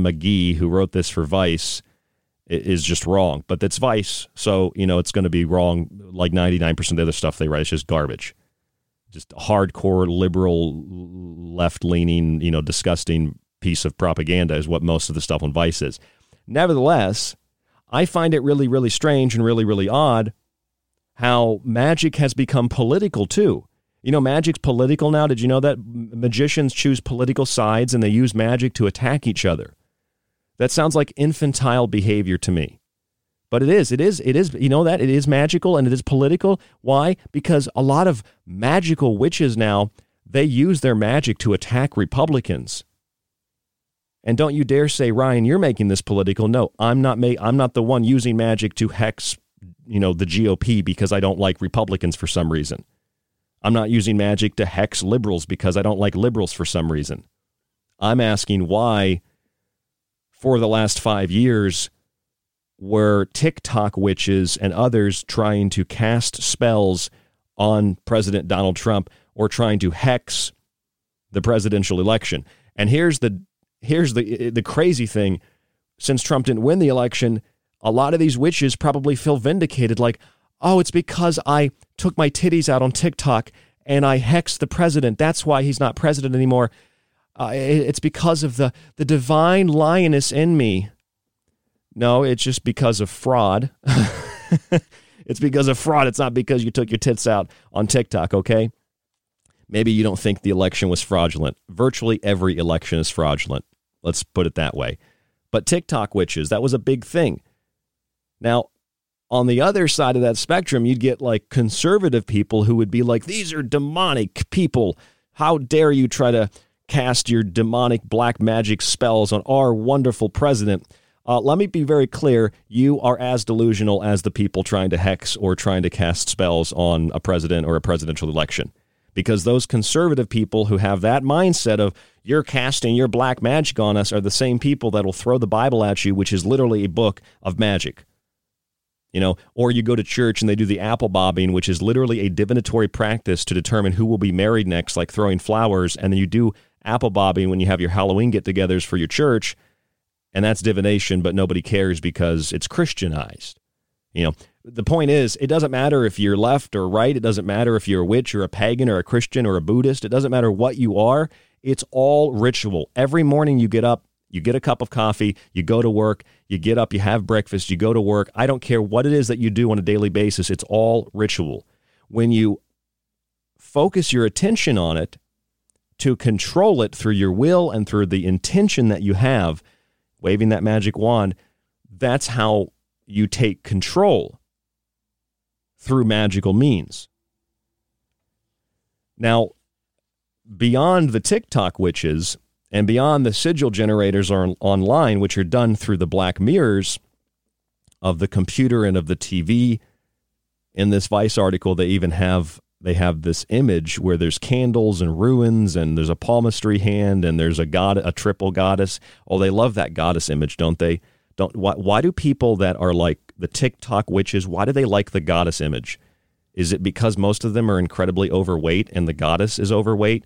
McGee, who wrote this for Vice, is just wrong. But that's Vice, so you know it's going to be wrong. Like ninety nine percent of the other stuff they write is just garbage, just hardcore liberal, left leaning, you know, disgusting piece of propaganda is what most of the stuff on Vice is. Nevertheless, I find it really, really strange and really, really odd how magic has become political too. You know, magic's political now. Did you know that magicians choose political sides and they use magic to attack each other? That sounds like infantile behavior to me. But it is, it is, it is, you know that? It is magical and it is political. Why? Because a lot of magical witches now, they use their magic to attack Republicans. And don't you dare say, Ryan, you're making this political. No, I'm not. Ma- I'm not the one using magic to hex, you know, the GOP because I don't like Republicans for some reason. I'm not using magic to hex liberals because I don't like liberals for some reason. I'm asking why, for the last five years, were TikTok witches and others trying to cast spells on President Donald Trump or trying to hex the presidential election. And here's the here's the the crazy thing since Trump didn't win the election, a lot of these witches probably feel vindicated like, "Oh, it's because I took my titties out on TikTok and I hexed the president. That's why he's not president anymore. Uh, it's because of the the divine lioness in me." No, it's just because of fraud. it's because of fraud. It's not because you took your tits out on TikTok, okay? Maybe you don't think the election was fraudulent. Virtually every election is fraudulent. Let's put it that way. But TikTok witches, that was a big thing. Now, on the other side of that spectrum, you'd get like conservative people who would be like, these are demonic people. How dare you try to cast your demonic black magic spells on our wonderful president? Uh, let me be very clear. You are as delusional as the people trying to hex or trying to cast spells on a president or a presidential election because those conservative people who have that mindset of you're casting your black magic on us are the same people that will throw the Bible at you, which is literally a book of magic. You know, or you go to church and they do the apple bobbing, which is literally a divinatory practice to determine who will be married next, like throwing flowers. And then you do apple bobbing when you have your Halloween get togethers for your church. And that's divination, but nobody cares because it's Christianized. You know, the point is, it doesn't matter if you're left or right. It doesn't matter if you're a witch or a pagan or a Christian or a Buddhist. It doesn't matter what you are. It's all ritual. Every morning you get up, you get a cup of coffee, you go to work, you get up, you have breakfast, you go to work. I don't care what it is that you do on a daily basis, it's all ritual. When you focus your attention on it to control it through your will and through the intention that you have, waving that magic wand, that's how you take control through magical means. Now, beyond the TikTok witches and beyond the sigil generators on, online, which are done through the black mirrors of the computer and of the TV, in this Vice article, they even have they have this image where there's candles and ruins and there's a palmistry hand and there's a god a triple goddess. Oh, they love that goddess image, don't they? Don't why, why do people that are like the TikTok witches, why do they like the goddess image? Is it because most of them are incredibly overweight and the goddess is overweight?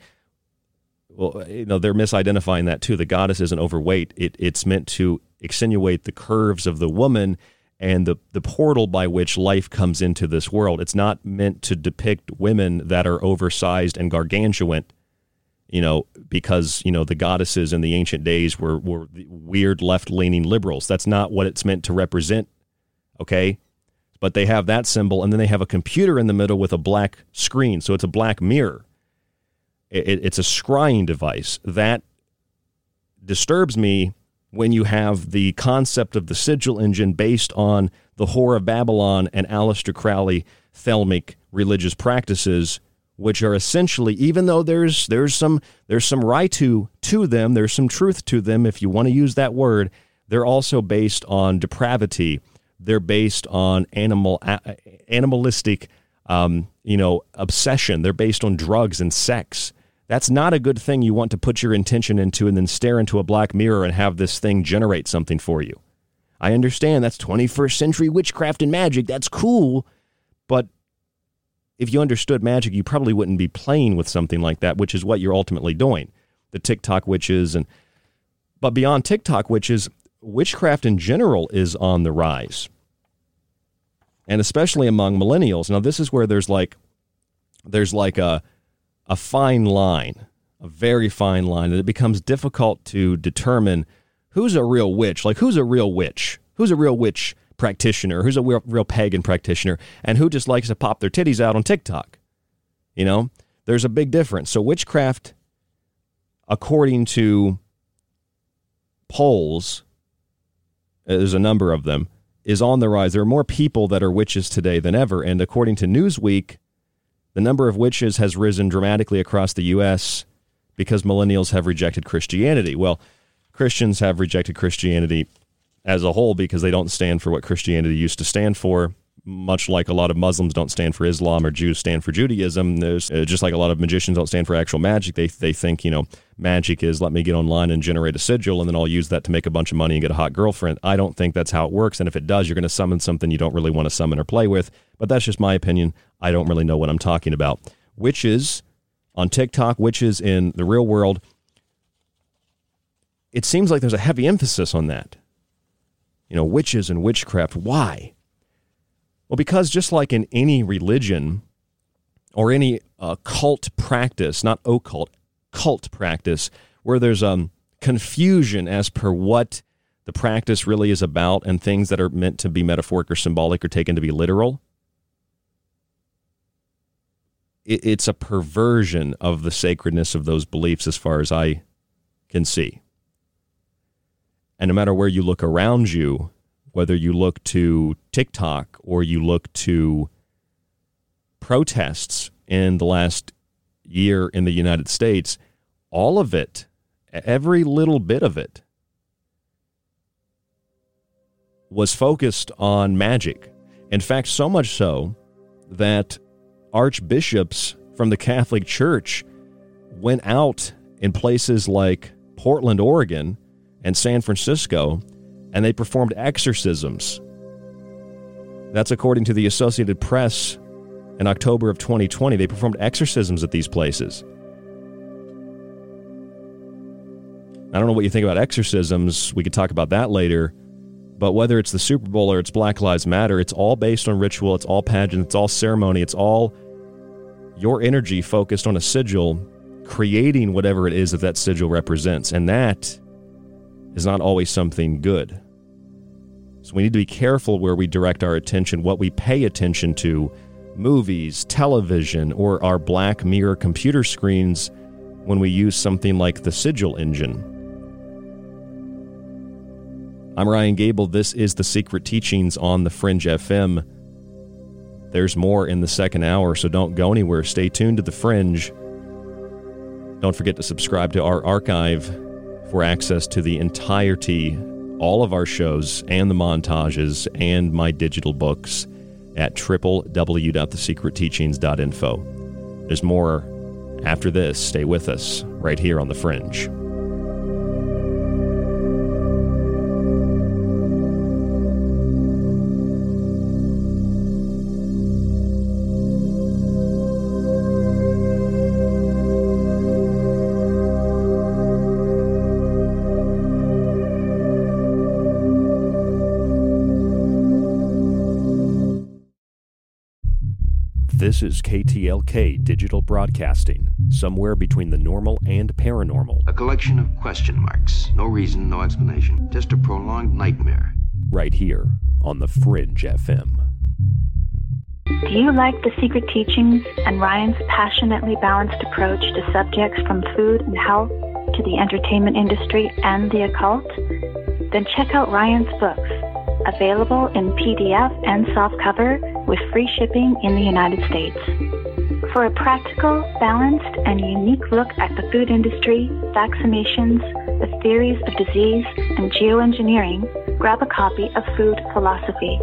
Well, you know, they're misidentifying that too. The goddess isn't overweight. It, it's meant to extenuate the curves of the woman and the, the portal by which life comes into this world. It's not meant to depict women that are oversized and gargantuan you know, because, you know, the goddesses in the ancient days were, were weird left leaning liberals. That's not what it's meant to represent. Okay. But they have that symbol, and then they have a computer in the middle with a black screen. So it's a black mirror. It, it's a scrying device. That disturbs me when you have the concept of the sigil engine based on the Whore of Babylon and Aleister Crowley Thelemic religious practices which are essentially, even though there's there's some there's some right to to them, there's some truth to them, if you want to use that word. They're also based on depravity. They're based on animal animalistic, um, you know, obsession. They're based on drugs and sex. That's not a good thing you want to put your intention into and then stare into a black mirror and have this thing generate something for you. I understand that's 21st century witchcraft and magic. That's cool. But if you understood magic, you probably wouldn't be playing with something like that, which is what you're ultimately doing. The TikTok witches and but beyond TikTok witches, witchcraft in general is on the rise, and especially among millennials. Now, this is where there's like there's like a a fine line, a very fine line, and it becomes difficult to determine who's a real witch. Like who's a real witch? Who's a real witch practitioner? Who's a real, real pagan practitioner? And who just likes to pop their titties out on TikTok? You know, there's a big difference. So witchcraft, according to polls, there's a number of them, is on the rise. There are more people that are witches today than ever. And according to Newsweek, the number of witches has risen dramatically across the U.S. because millennials have rejected Christianity. Well, Christians have rejected Christianity as a whole because they don't stand for what Christianity used to stand for much like a lot of Muslims don't stand for Islam or Jews stand for Judaism, there's uh, just like a lot of magicians don't stand for actual magic. They they think you know magic is let me get online and generate a sigil and then I'll use that to make a bunch of money and get a hot girlfriend. I don't think that's how it works. And if it does, you're going to summon something you don't really want to summon or play with. But that's just my opinion. I don't really know what I'm talking about. Witches on TikTok, witches in the real world. It seems like there's a heavy emphasis on that. You know, witches and witchcraft. Why? Well, because just like in any religion or any uh, cult practice, not occult, cult practice, where there's um, confusion as per what the practice really is about and things that are meant to be metaphoric or symbolic or taken to be literal, it, it's a perversion of the sacredness of those beliefs as far as I can see. And no matter where you look around you, whether you look to TikTok or you look to protests in the last year in the United States, all of it, every little bit of it, was focused on magic. In fact, so much so that archbishops from the Catholic Church went out in places like Portland, Oregon, and San Francisco and they performed exorcisms. That's according to the Associated Press in October of 2020. They performed exorcisms at these places. I don't know what you think about exorcisms. We could talk about that later. But whether it's the Super Bowl or it's Black Lives Matter, it's all based on ritual, it's all pageant, it's all ceremony, it's all your energy focused on a sigil, creating whatever it is that that sigil represents. And that is not always something good. We need to be careful where we direct our attention, what we pay attention to movies, television, or our black mirror computer screens when we use something like the Sigil engine. I'm Ryan Gable. This is The Secret Teachings on The Fringe FM. There's more in the second hour, so don't go anywhere. Stay tuned to The Fringe. Don't forget to subscribe to our archive for access to the entirety, all of our shows and the montages and my digital books at www.thesecretteachings.info. There's more after this. Stay with us right here on The Fringe. This is KTLK Digital Broadcasting, somewhere between the normal and paranormal. A collection of question marks. No reason, no explanation. Just a prolonged nightmare. Right here on The Fringe FM. Do you like the secret teachings and Ryan's passionately balanced approach to subjects from food and health to the entertainment industry and the occult? Then check out Ryan's books, available in PDF and softcover with free shipping in the United States. For a practical, balanced, and unique look at the food industry, vaccinations, the theories of disease, and geoengineering, grab a copy of Food Philosophy.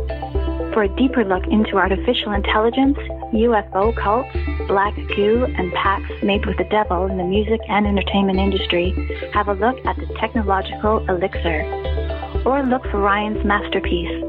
For a deeper look into artificial intelligence, UFO cults, black goo, and pacts made with the devil in the music and entertainment industry, have a look at the technological elixir. or look for Ryan's masterpiece,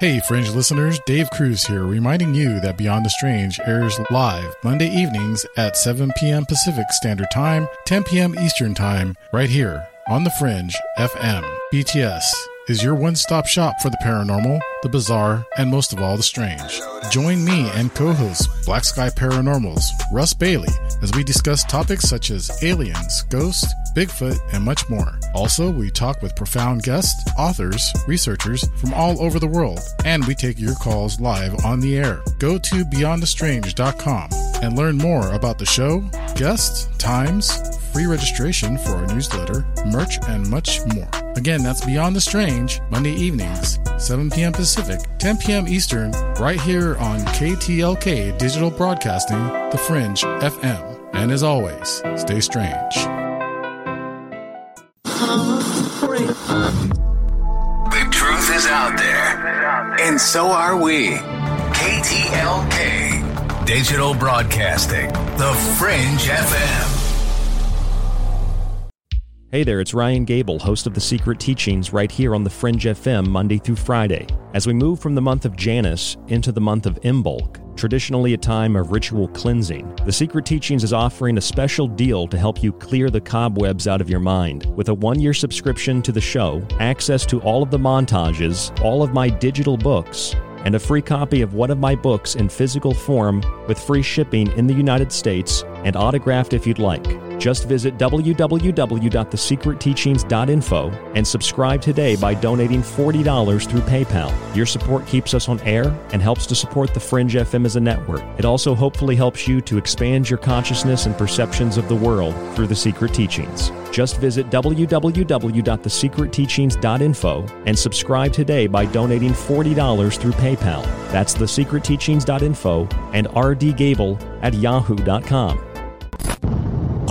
Hey, Fringe listeners, Dave Cruz here, reminding you that Beyond the Strange airs live Monday evenings at 7 p.m. Pacific Standard Time, 10 p.m. Eastern Time, right here on the Fringe FM. BTS is your one stop shop for the paranormal, the bizarre, and most of all, the strange. Join me and co host Black Sky Paranormals, Russ Bailey, as we discuss topics such as aliens, ghosts, Bigfoot, and much more. Also, we talk with profound guests, authors, researchers from all over the world, and we take your calls live on the air. Go to beyondthestrange.com and learn more about the show, guests, times, free registration for our newsletter, merch, and much more. Again, that's Beyond the Strange, Monday evenings, 7 p.m. Pacific, 10 p.m. Eastern, right here on KTLK Digital Broadcasting, The Fringe FM. And as always, stay strange. The truth is out there, and so are we. KTLK Digital Broadcasting, The Fringe FM. Hey there, it's Ryan Gable, host of The Secret Teachings, right here on The Fringe FM, Monday through Friday. As we move from the month of Janus into the month of Imbolc, traditionally a time of ritual cleansing, The Secret Teachings is offering a special deal to help you clear the cobwebs out of your mind. With a one year subscription to the show, access to all of the montages, all of my digital books, and a free copy of one of my books in physical form with free shipping in the United States and autographed if you'd like. Just visit www.thesecretteachings.info and subscribe today by donating $40 through PayPal. Your support keeps us on air and helps to support the Fringe FM as a network. It also hopefully helps you to expand your consciousness and perceptions of the world through the Secret Teachings. Just visit www.thesecretteachings.info and subscribe today by donating $40 through PayPal. That's thesecretteachings.info and rdgable at yahoo.com.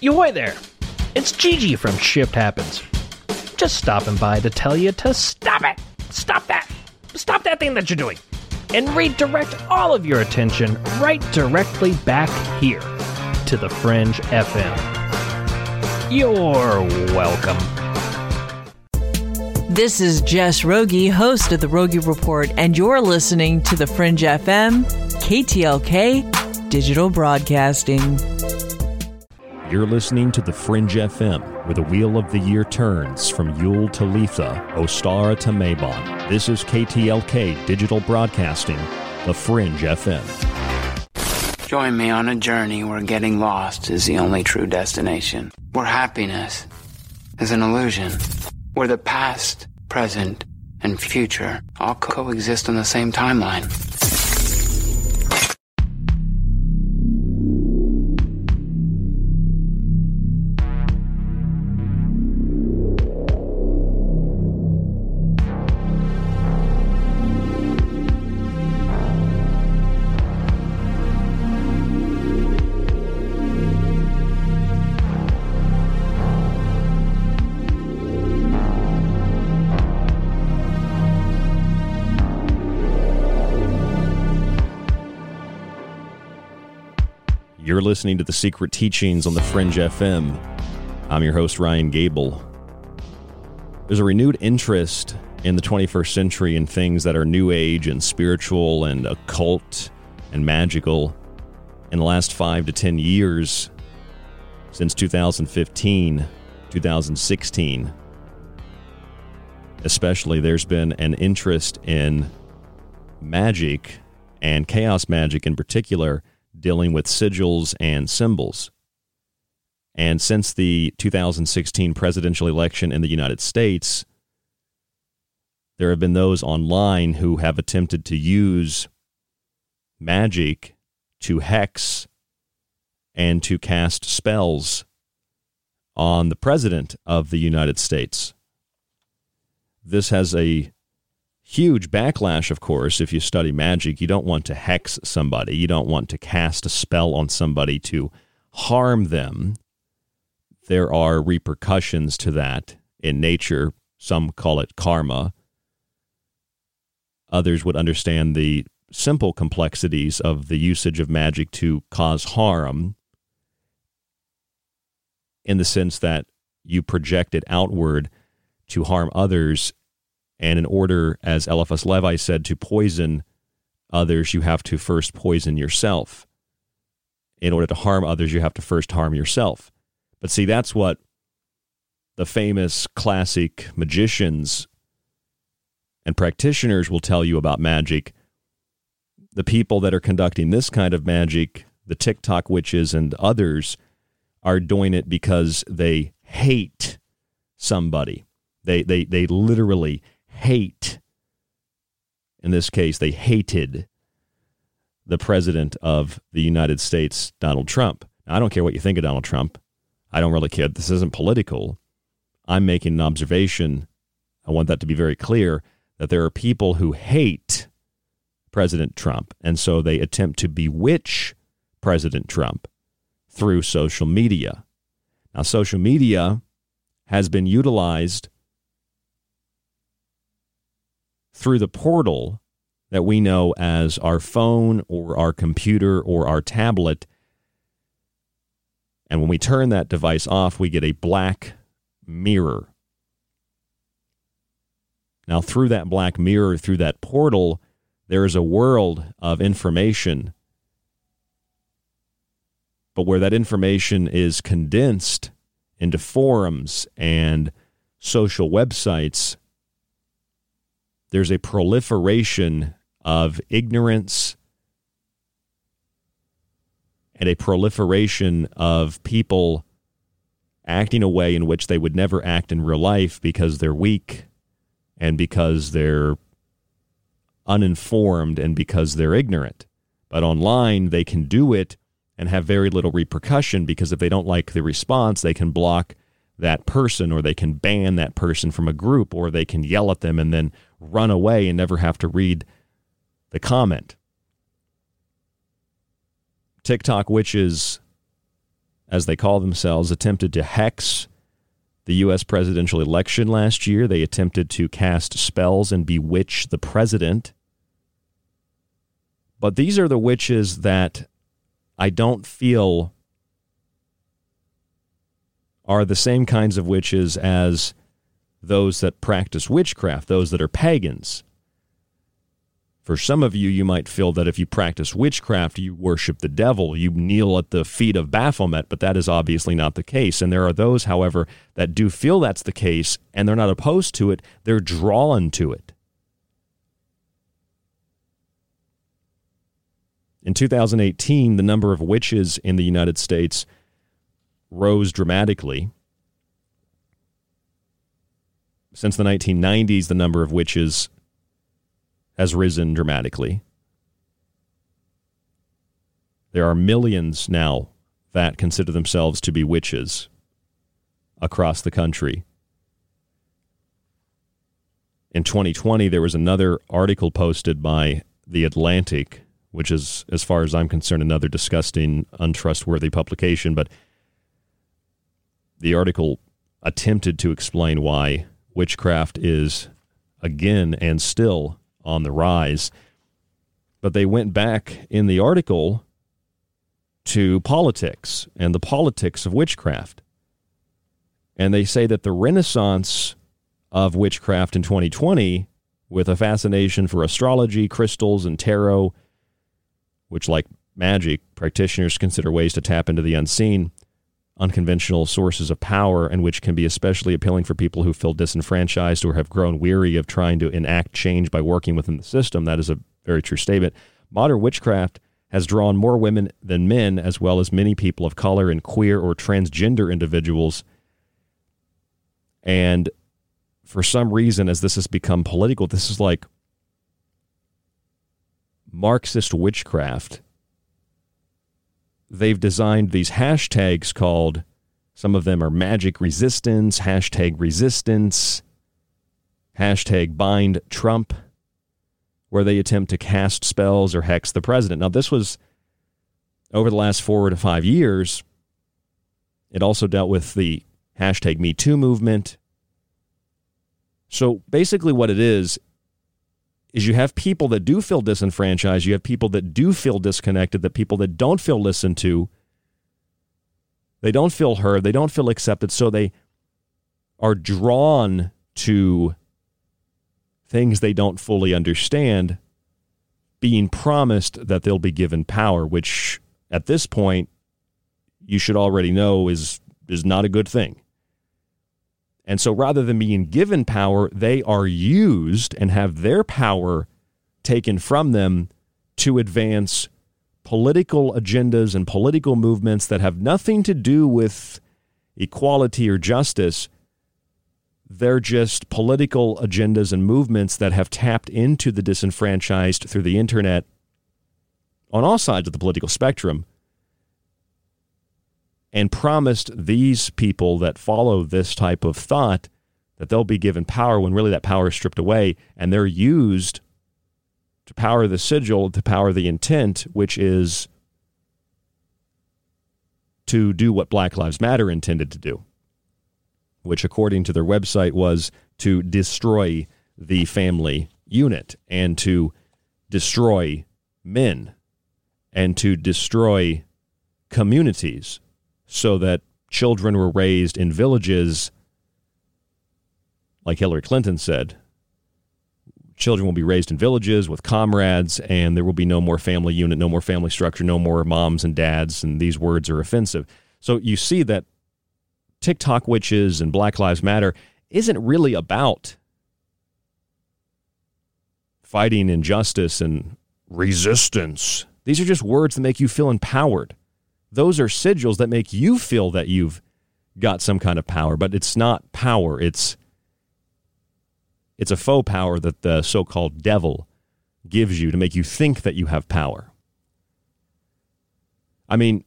Yoy there! It's Gigi from Shift Happens. Just stopping by to tell you to stop it! Stop that! Stop that thing that you're doing! And redirect all of your attention right directly back here to the Fringe FM. You're welcome. This is Jess Rogie, host of the Rogie Report, and you're listening to the Fringe FM, KTLK Digital Broadcasting. You're listening to The Fringe FM, where the wheel of the year turns from Yule to Litha, Ostara to Mabon. This is KTLK Digital Broadcasting, The Fringe FM. Join me on a journey where getting lost is the only true destination, where happiness is an illusion, where the past, present, and future all coexist on the same timeline. Listening to The Secret Teachings on The Fringe FM. I'm your host, Ryan Gable. There's a renewed interest in the 21st century in things that are new age and spiritual and occult and magical. In the last five to 10 years, since 2015, 2016, especially, there's been an interest in magic and chaos magic in particular, dealing with sigils and symbols. And since the 2016 presidential election in the United States, there have been those online who have attempted to use magic to hex and to cast spells on the president of the United States. This has a huge backlash, of course. If you study magic, you don't want to hex somebody, you don't want to cast a spell on somebody to harm them. There are repercussions to that in nature. Some call it karma. Others would understand the simple complexities of the usage of magic to cause harm in the sense that you project it outward to harm others. And in order, as Eliphas Levi said, to poison others, you have to first poison yourself. In order to harm others, you have to first harm yourself. But see, that's what the famous classic magicians and practitioners will tell you about magic. The people that are conducting this kind of magic, the TikTok witches and others, are doing it because they hate somebody. They, they, they literally hate, in this case, they hated the president of the United States, Donald Trump. Now, I don't care what you think of Donald Trump. I don't really care. This isn't political. I'm making an observation. I want that to be very clear that there are people who hate President Trump, and so they attempt to bewitch President Trump through social media. Now, social media has been utilized through the portal that we know as our phone or our computer or our tablet. And when we turn that device off, we get a black mirror now, through that black mirror, through that portal, there is a world of information. But where that information is condensed into forums and social websites, there's a proliferation of ignorance and a proliferation of people acting a way in which they would never act in real life because they're weak and because they're uninformed and because they're ignorant. But online, they can do it and have very little repercussion because if they don't like the response, they can block that person or they can ban that person from a group or they can yell at them and then run away and never have to read the comment. TikTok witches, as they call themselves, attempted to hex the U.S. presidential election last year. They attempted to cast spells and bewitch the president. But these are the witches that I don't feel are the same kinds of witches as those that practice witchcraft, those that are pagans. For some of you, you might feel that if you practice witchcraft, you worship the devil, you kneel at the feet of Baphomet, but that is obviously not the case. And there are those, however, that do feel that's the case, and they're not opposed to it, they're drawn to it. In 2018, the number of witches in the United States rose dramatically. Since the 1990s, the number of witches has risen dramatically. There are millions now that consider themselves to be witches across the country. In 2020, there was another article posted by The Atlantic, which is, as far as I'm concerned, another disgusting, untrustworthy publication. But the article attempted to explain why witchcraft is again and still on the rise. But they went back in the article to politics and the politics of witchcraft. And they say that the renaissance of witchcraft in 2020, with a fascination for astrology, crystals, and tarot, which, like magic, practitioners consider ways to tap into the unseen, unconventional sources of power and which can be especially appealing for people who feel disenfranchised or have grown weary of trying to enact change by working within the system. That is a very true statement. Modern witchcraft has drawn more women than men, as well as many people of color and queer or transgender individuals. And for some reason, as this has become political, this is like Marxist witchcraft they've designed these hashtags called some of them are magic resistance, hashtag resistance, hashtag bind Trump, where they attempt to cast spells or hex the president. Now, this was over the last four to five years. It also dealt with the hashtag Me Too movement. So basically, what it is is you have people that do feel disenfranchised, you have people that do feel disconnected, that people that don't feel listened to, they don't feel heard, they don't feel accepted, so they are drawn to things they don't fully understand, being promised that they'll be given power, which at this point you should already know is is not a good thing. And so rather than being given power, they are used and have their power taken from them to advance political agendas and political movements that have nothing to do with equality or justice. They're just political agendas and movements that have tapped into the disenfranchised through the internet on all sides of the political spectrum and promised these people that follow this type of thought that they'll be given power when really that power is stripped away and they're used to power the sigil, to power the intent, which is to do what Black Lives Matter intended to do, which, according to their website, was to destroy the family unit and to destroy men and to destroy communities so that children were raised in villages, like Hillary Clinton said. Children will be raised in villages with comrades, and there will be no more family unit, no more family structure, no more moms and dads, and these words are offensive. So you see that TikTok witches and Black Lives Matter isn't really about fighting injustice and resistance. These are just words that make you feel empowered those are sigils that make you feel that you've got some kind of power, but it's not power. It's it's a faux power that the so-called devil gives you to make you think that you have power. I mean,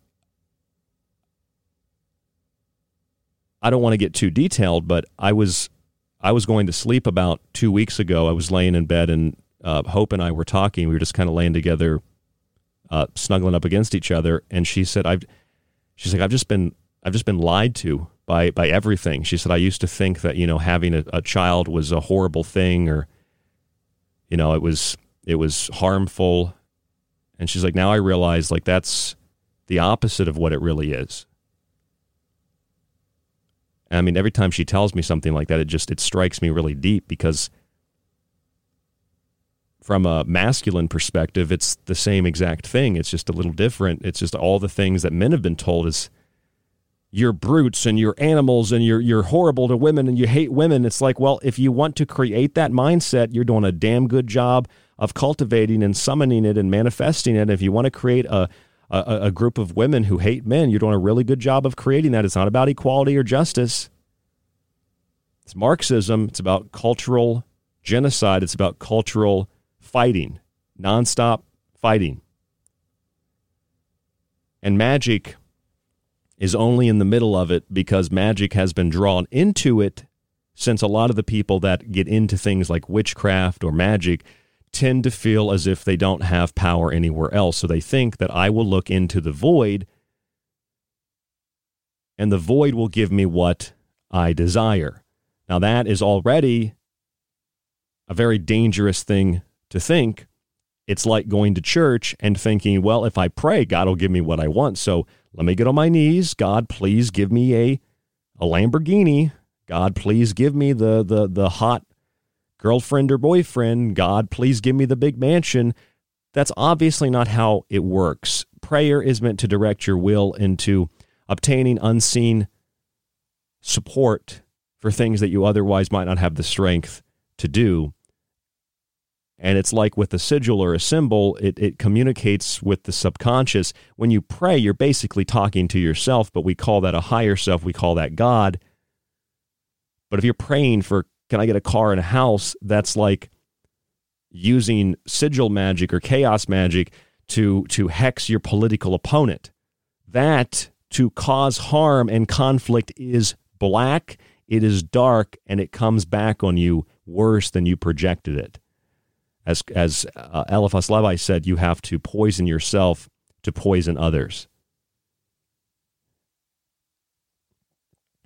I don't want to get too detailed, but I was I was going to sleep about two weeks ago. I was laying in bed, and uh, Hope and I were talking. We were just kind of laying together, uh, snuggling up against each other, and she said, "I've," she's like, "I've just been, I've just been lied to by by everything." She said, "I used to think that you know having a, a child was a horrible thing, or you know it was it was harmful," and she's like, "Now I realize like that's the opposite of what it really is." I mean, every time she tells me something like that, it just it strikes me really deep because from a masculine perspective, it's the same exact thing. It's just a little different. It's just all the things that men have been told is you're brutes and you're animals and you're you're horrible to women and you hate women. It's like, well, if you want to create that mindset, you're doing a damn good job of cultivating and summoning it and manifesting it. If you want to create a a, a group of women who hate men, you're doing a really good job of creating that. It's not about equality or justice. It's Marxism. It's about cultural genocide. It's about cultural fighting, nonstop fighting. And magic is only in the middle of it because magic has been drawn into it since a lot of the people that get into things like witchcraft or magic tend to feel as if they don't have power anywhere else. So they think that I will look into the void and the void will give me what I desire. Now, that is already a very dangerous thing to think it's like going to church and thinking, well, if I pray, God will give me what I want. So let me get on my knees. God, please give me a, a Lamborghini. God, please give me the, the, the hot girlfriend or boyfriend. God, please give me the big mansion. That's obviously not how it works. Prayer is meant to direct your will into obtaining unseen support for things that you otherwise might not have the strength to do. And it's like with a sigil or a symbol, it, it communicates with the subconscious. When you pray, you're basically talking to yourself, but we call that a higher self. We call that God. But if you're praying for, can I get a car and a house? That's like using sigil magic or chaos magic to, to hex your political opponent. That to cause harm and conflict is black, it is dark, and it comes back on you worse than you projected it as as uh, Levi said, you have to poison yourself to poison others.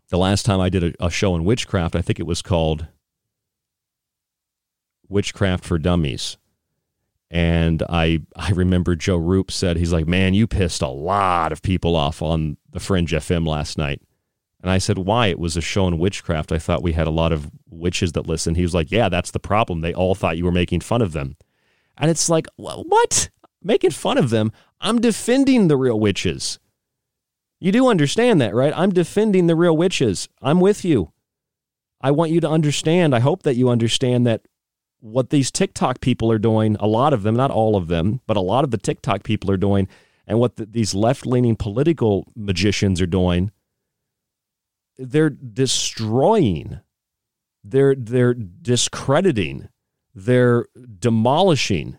The last time I did a, a show on witchcraft, I think it was called Witchcraft for Dummies. And I I remember Joe Roop said he's like, "Man, you pissed a lot of people off on the Fringe FM last night." And I said, why? It was a show on witchcraft. I thought we had a lot of witches that listened. He was like, yeah, that's the problem. They all thought you were making fun of them. And it's like, what? Making fun of them? I'm defending the real witches. You do understand that, right? I'm defending the real witches. I'm with you. I want you to understand. I hope that you understand that what these TikTok people are doing, a lot of them, not all of them, but a lot of the TikTok people are doing, and what the, these left leaning political magicians are doing they're destroying, they're they're discrediting, they're demolishing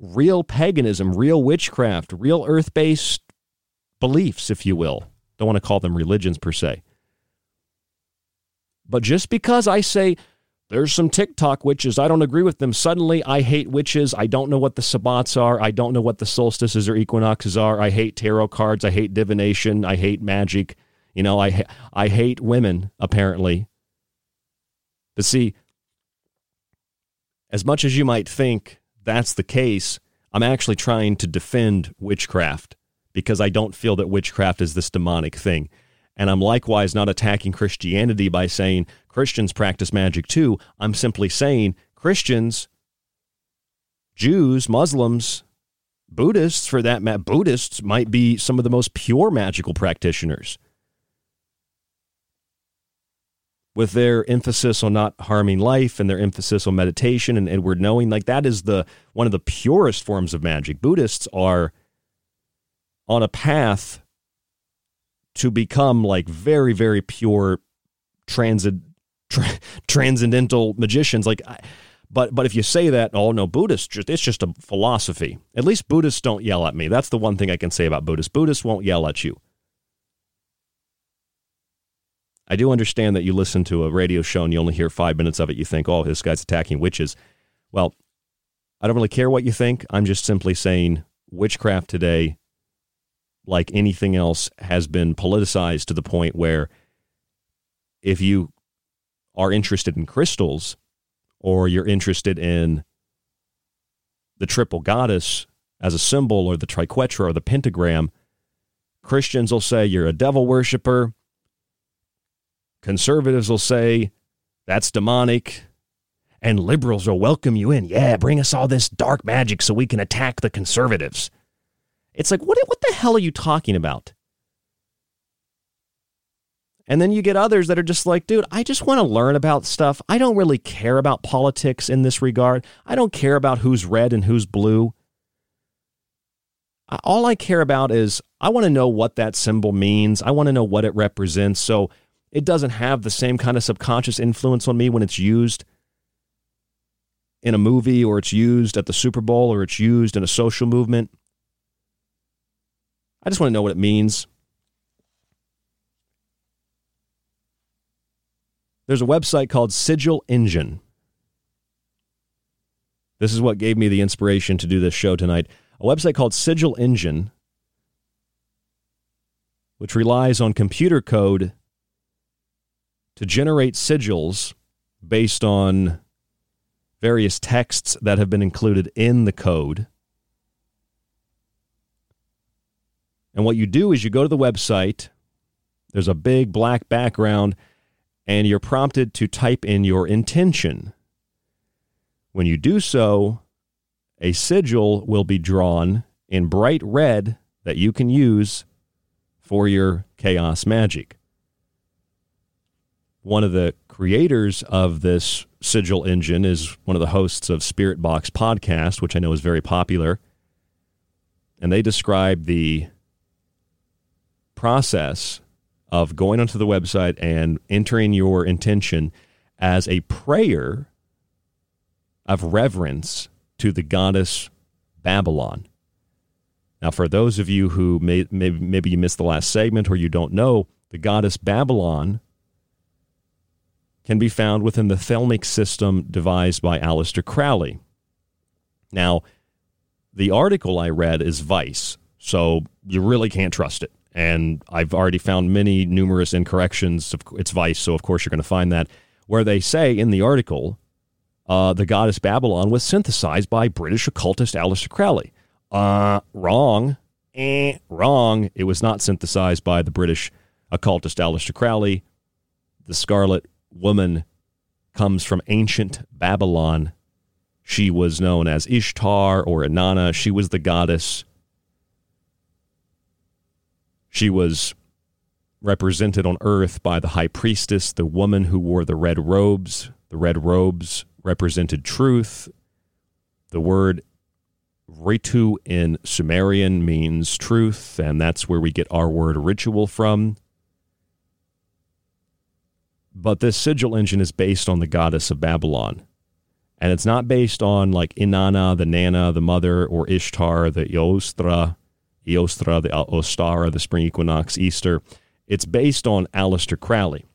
real paganism, real witchcraft, real earth-based beliefs, if you will. Don't want to call them religions per se. But just because I say there's some TikTok witches, I don't agree with them, suddenly I hate witches. I don't know what the sabbats are. I don't know what the solstices or equinoxes are. I hate tarot cards. I hate divination. I hate magic. You know, I I hate women apparently. But see, as much as you might think that's the case, I'm actually trying to defend witchcraft because I don't feel that witchcraft is this demonic thing. And I'm likewise not attacking Christianity by saying Christians practice magic too. I'm simply saying Christians, Jews, Muslims, Buddhists, for that matter, Buddhists might be some of the most pure magical practitioners. With their emphasis on not harming life and their emphasis on meditation and inward knowing like that is the one of the purest forms of magic. Buddhists are on a path to become like very very pure transit tra- transcendental magicians. Like but but if you say that oh no buddhists just it's just a philosophy. At least buddhists don't yell at me. That's the one thing i can say about buddhists. Buddhists won't yell at you I do understand that you listen to a radio show and you only hear five minutes of it. You think, oh, this guy's attacking witches. Well, I don't really care what you think. I'm just simply saying witchcraft today, like anything else, has been politicized to the point where if you are interested in crystals or you're interested in the triple goddess as a symbol or the triquetra or the pentagram, Christians will say you're a devil worshiper Conservatives will say that's demonic. And liberals will welcome you in. Yeah, bring us all this dark magic so we can attack the conservatives. It's like, what, what the hell are you talking about? And then you get others that are just like, dude, I just want to learn about stuff. I don't really care about politics in this regard. I don't care about who's red and who's blue. All I care about is I want to know what that symbol means. I want to know what it represents. So it doesn't have the same kind of subconscious influence on me when it's used in a movie or it's used at the Super Bowl or it's used in a social movement. I just want to know what it means. There's a website called Sigil Engine. This is what gave me the inspiration to do this show tonight. A website called Sigil Engine, which relies on computer code to generate sigils based on various texts that have been included in the code. And what you do is you go to the website, there's a big black background, and you're prompted to type in your intention. When you do so, a sigil will be drawn in bright red that you can use for your chaos magic. One of the creators of this sigil engine is one of the hosts of Spirit Box podcast, which I know is very popular. And they describe the process of going onto the website and entering your intention as a prayer of reverence to the goddess Babylon. Now, for those of you who may, may, maybe you missed the last segment or you don't know, the goddess Babylon can be found within the thelemic system devised by Aleister Crowley. Now, the article I read is Vice, so you really can't trust it. And I've already found many numerous incorrections. It's Vice, so of course you're going to find that, where they say in the article, uh, the goddess Babylon was synthesized by British occultist Aleister Crowley. Uh, wrong. Eh, wrong. It was not synthesized by the British occultist Aleister Crowley. The Scarlet Woman comes from ancient Babylon. She was known as Ishtar or Inanna. She was the goddess. She was represented on earth by the high priestess, the woman who wore the red robes. The red robes represented truth. The word Ritu in Sumerian means truth, and that's where we get our word ritual from. But this sigil engine is based on the goddess of Babylon. And it's not based on like Inanna, the Nana, the mother, or Ishtar, the Eostra, Eostra, the Ostara, the spring equinox, Easter. It's based on Aleister Crowley.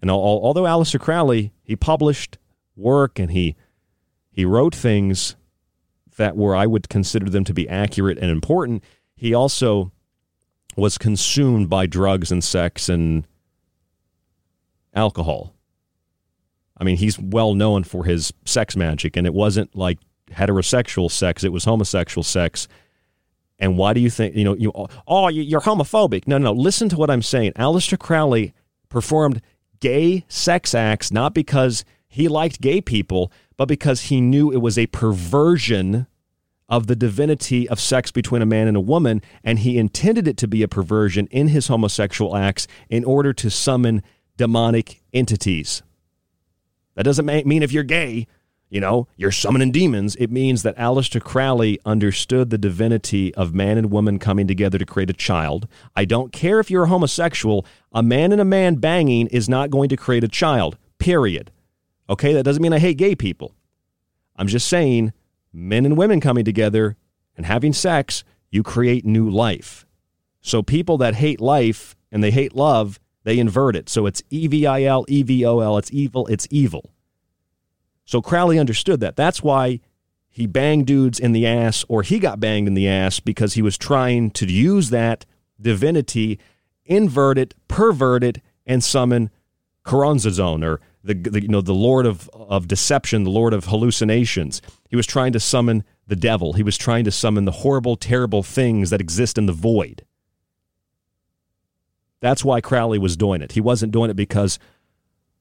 And although Aleister Crowley, he published work and he he wrote things that were I would consider them to be accurate and important, he also was consumed by drugs and sex and alcohol. I mean, he's well known for his sex magic, and it wasn't like heterosexual sex, it was homosexual sex. And why do you think, you know, you, oh, you're homophobic? No, no, listen to what I'm saying. Aleister Crowley performed gay sex acts not because he liked gay people, but because he knew it was a perversion of the divinity of sex between a man and a woman, and he intended it to be a perversion in his homosexual acts in order to summon demonic entities. That doesn't mean if you're gay, you know, you're summoning demons. It means that Aleister Crowley understood the divinity of man and woman coming together to create a child. I don't care if you're a homosexual, a man and a man banging is not going to create a child, period. Okay, that doesn't mean I hate gay people. I'm just saying men and women coming together and having sex, you create new life. So people that hate life and they hate love, they invert it. So it's E V I L, E V O L. It's evil, it's evil. So Crowley understood that. That's why he banged dudes in the ass, or he got banged in the ass because he was trying to use that divinity, invert it, pervert it, and summon Choronzon, or the, the, you know the Lord of, of deception, the Lord of hallucinations. He was trying to summon the devil. He was trying to summon the horrible, terrible things that exist in the void. That's why Crowley was doing it. He wasn't doing it because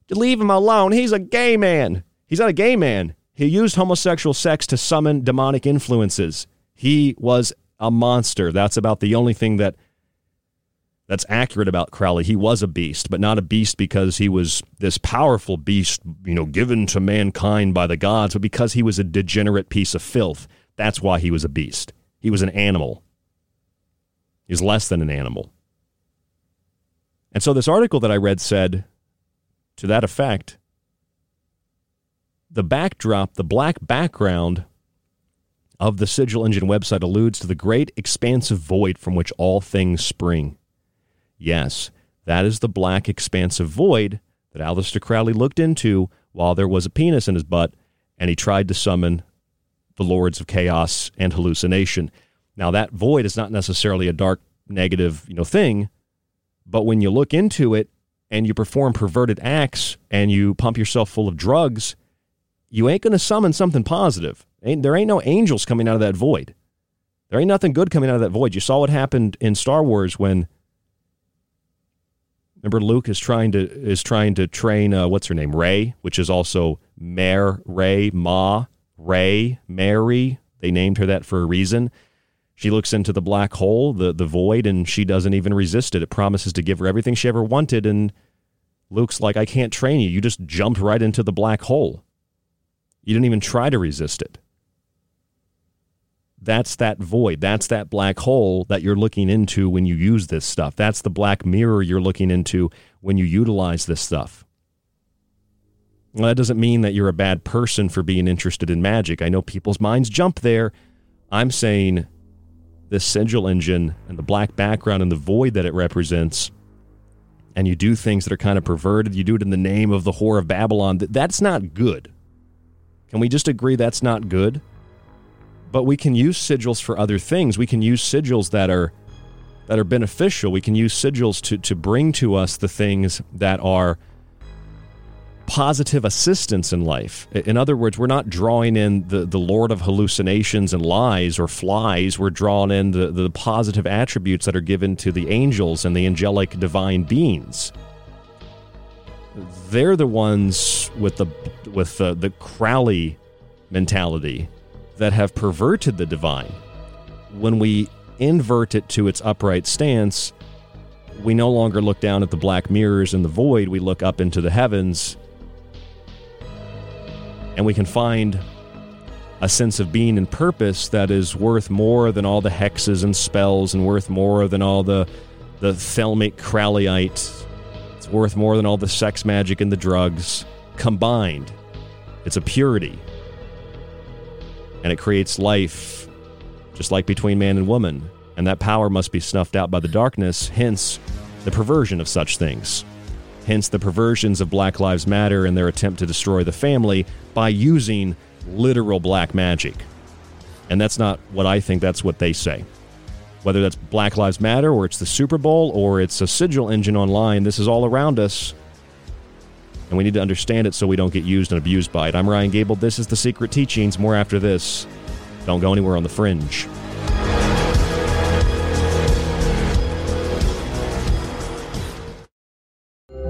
leave him alone. He's a gay man. He's not a gay man. He used homosexual sex to summon demonic influences. He was a monster. That's about the only thing that that's accurate about Crowley. He was a beast, but not a beast because he was this powerful beast, you know, given to mankind by the gods, but because he was a degenerate piece of filth. That's why he was a beast. He was an animal. He's less than an animal. And so this article that I read said to that effect the backdrop, the black background of the Sigil Engine website alludes to the great expansive void from which all things spring. Yes, that is the black expansive void that Aleister Crowley looked into while there was a penis in his butt and he tried to summon the lords of chaos and hallucination. Now that void is not necessarily a dark negative, you know, thing, but when you look into it and you perform perverted acts and you pump yourself full of drugs, you ain't going to summon something positive. Ain't, there ain't no angels coming out of that void. There ain't nothing good coming out of that void. You saw what happened in Star Wars when remember Luke is trying to is trying to train uh, what's her name Rey, which is also Mare Ray Ma Ray Mary. They named her that for a reason. She looks into the black hole, the, the void, and she doesn't even resist it. It promises to give her everything she ever wanted. And Luke's like, I can't train you. You just jumped right into the black hole. You didn't even try to resist it. That's that void. That's that black hole that you're looking into when you use this stuff. That's the black mirror you're looking into when you utilize this stuff. Well, that doesn't mean that you're a bad person for being interested in magic. I know people's minds jump there. I'm saying this sigil engine and the black background and the void that it represents, and you do things that are kind of perverted, you do it in the name of the whore of Babylon, that's not good. Can we just agree that's not good? But we can use sigils for other things. We can use sigils that are that are beneficial. We can use sigils to, to bring to us the things that are positive assistance in life. In other words, we're not drawing in the, the Lord of hallucinations and lies or flies. We're drawing in the, the positive attributes that are given to the angels and the angelic divine beings. They're the ones with the with the, the Crowley mentality that have perverted the divine. When we invert it to its upright stance, we no longer look down at the black mirrors in the void, we look up into the heavens and we can find a sense of being and purpose that is worth more than all the hexes and spells and worth more than all the the thelemic crowleyite. It's worth more than all the sex magic and the drugs combined. It's a purity. And it creates life just like between man and woman. And that power must be snuffed out by the darkness hence the perversion of such things hence the perversions of Black Lives Matter and their attempt to destroy the family by using literal black magic. And that's not what I think, that's what they say. Whether that's Black Lives Matter or it's the Super Bowl or it's a sigil engine online, this is all around us. And we need to understand it so we don't get used and abused by it. I'm Ryan Gable. This is The Secret Teachings. More after this. Don't go anywhere on the fringe.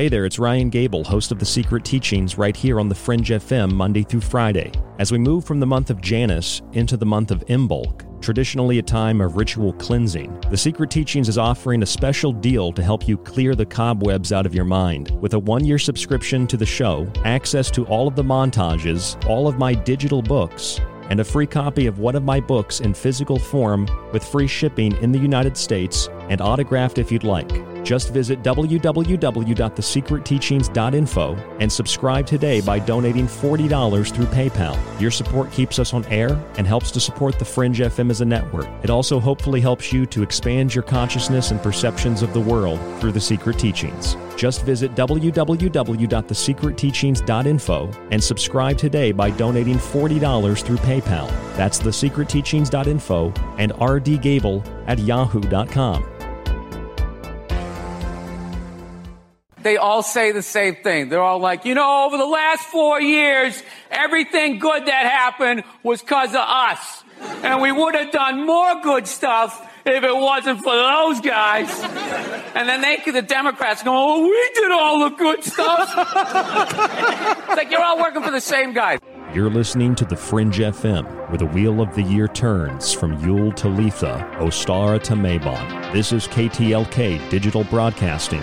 Hey there, it's Ryan Gable, host of The Secret Teachings, right here on the Fringe FM Monday through Friday. As we move from the month of Janus into the month of Imbolc, traditionally a time of ritual cleansing, The Secret Teachings is offering a special deal to help you clear the cobwebs out of your mind. With a one year subscription to the show, access to all of the montages, all of my digital books, and a free copy of one of my books in physical form with free shipping in the United States and autographed if you'd like. Just visit www.thesecretteachings.info and subscribe today by donating $40 through PayPal. Your support keeps us on air and helps to support the Fringe FM as a network. It also hopefully helps you to expand your consciousness and perceptions of the world through the secret teachings. Just visit www.thesecretteachings.info and subscribe today by donating $40 through PayPal. That's thesecretteachings.info and rdgable at yahoo.com. They all say the same thing. They're all like, you know, over the last four years, everything good that happened was because of us. And we would have done more good stuff if it wasn't for those guys. And then they, the Democrats go, oh, we did all the good stuff. it's like you're all working for the same guy. You're listening to The Fringe FM, where the wheel of the year turns from Yule to Litha, Ostara to Mabon. This is KTLK Digital Broadcasting,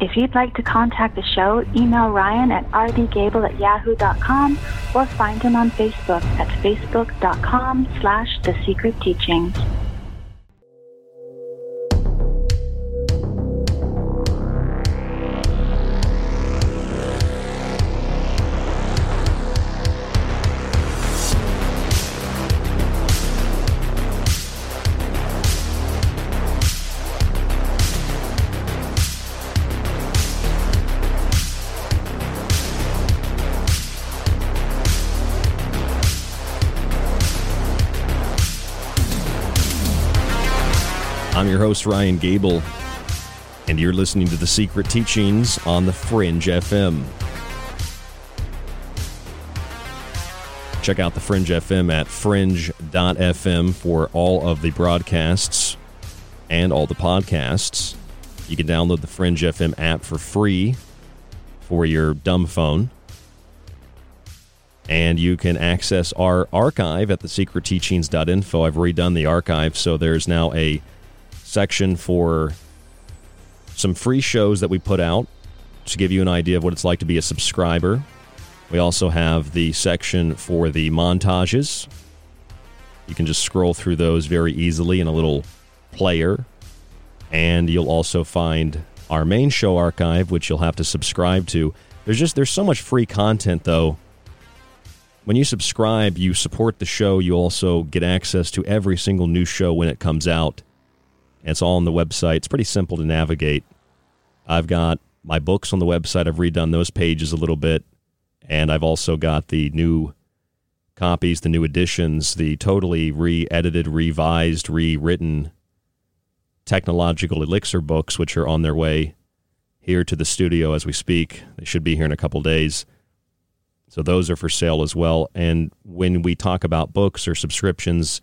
If you'd like to contact the show, email Ryan at rdgable at yahoo.com or find him on Facebook at facebook.com slash The Secret Teachings. I'm your host, Ryan Gable, and you're listening to The Secret Teachings on the Fringe FM. Check out the Fringe FM at fringe.fm for all of the broadcasts and all the podcasts. You can download the Fringe FM app for free for your dumb phone. And you can access our archive at thesecretteachings.info. I've redone the archive, so there's now a section for some free shows that we put out to give you an idea of what it's like to be a subscriber. We also have the section for the montages. You can just scroll through those very easily in a little player. And you'll also find our main show archive, which you'll have to subscribe to. There's just there's so much free content though. When you subscribe, you support the show. You also get access to every single new show when it comes out. It's all on the website. It's pretty simple to navigate. I've got my books on the website. I've redone those pages a little bit. And I've also got the new copies, the new editions, the totally re edited, revised, rewritten technological elixir books, which are on their way here to the studio as we speak. They should be here in a couple days. So those are for sale as well. And when we talk about books or subscriptions,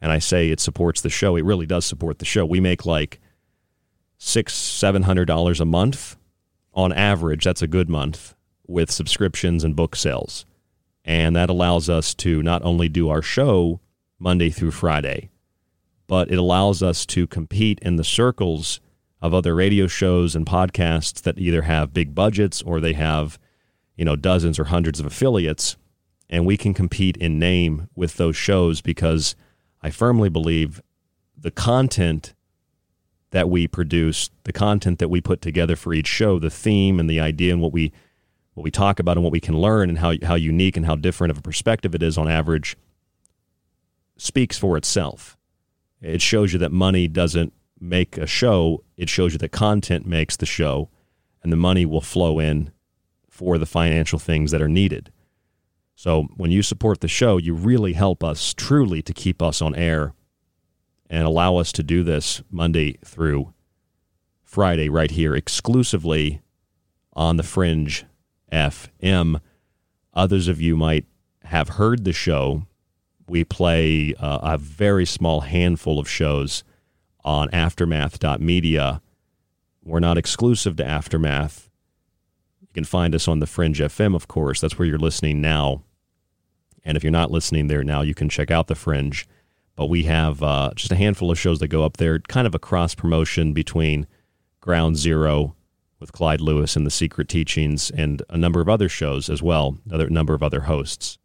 and I say it supports the show, it really does support the show. We make like six, seven hundred dollars a month on average. That's a good month with subscriptions and book sales. And that allows us to not only do our show Monday through Friday, but it allows us to compete in the circles of other radio shows and podcasts that either have big budgets or they have, you know, dozens or hundreds of affiliates. And we can compete in name with those shows because I firmly believe the content that we produce, the content that we put together for each show, the theme and the idea and what we what we talk about and what we can learn and how how unique and how different of a perspective it is on average speaks for itself. It shows you that money doesn't make a show, it shows you that content makes the show and the money will flow in for the financial things that are needed. So when you support the show, you really help us truly to keep us on air and allow us to do this Monday through Friday right here exclusively on the Fringe FM. Others of you might have heard the show. We play uh, a very small handful of shows on aftermath.media. We're not exclusive to Aftermath. You can find us on the Fringe FM, of course. That's where you're listening now. And if you're not listening there now, you can check out the Fringe. But we have uh, just a handful of shows that go up there, kind of a cross promotion between Ground Zero with Clyde Lewis and the Secret Teachings, and a number of other shows as well, another number of other hosts.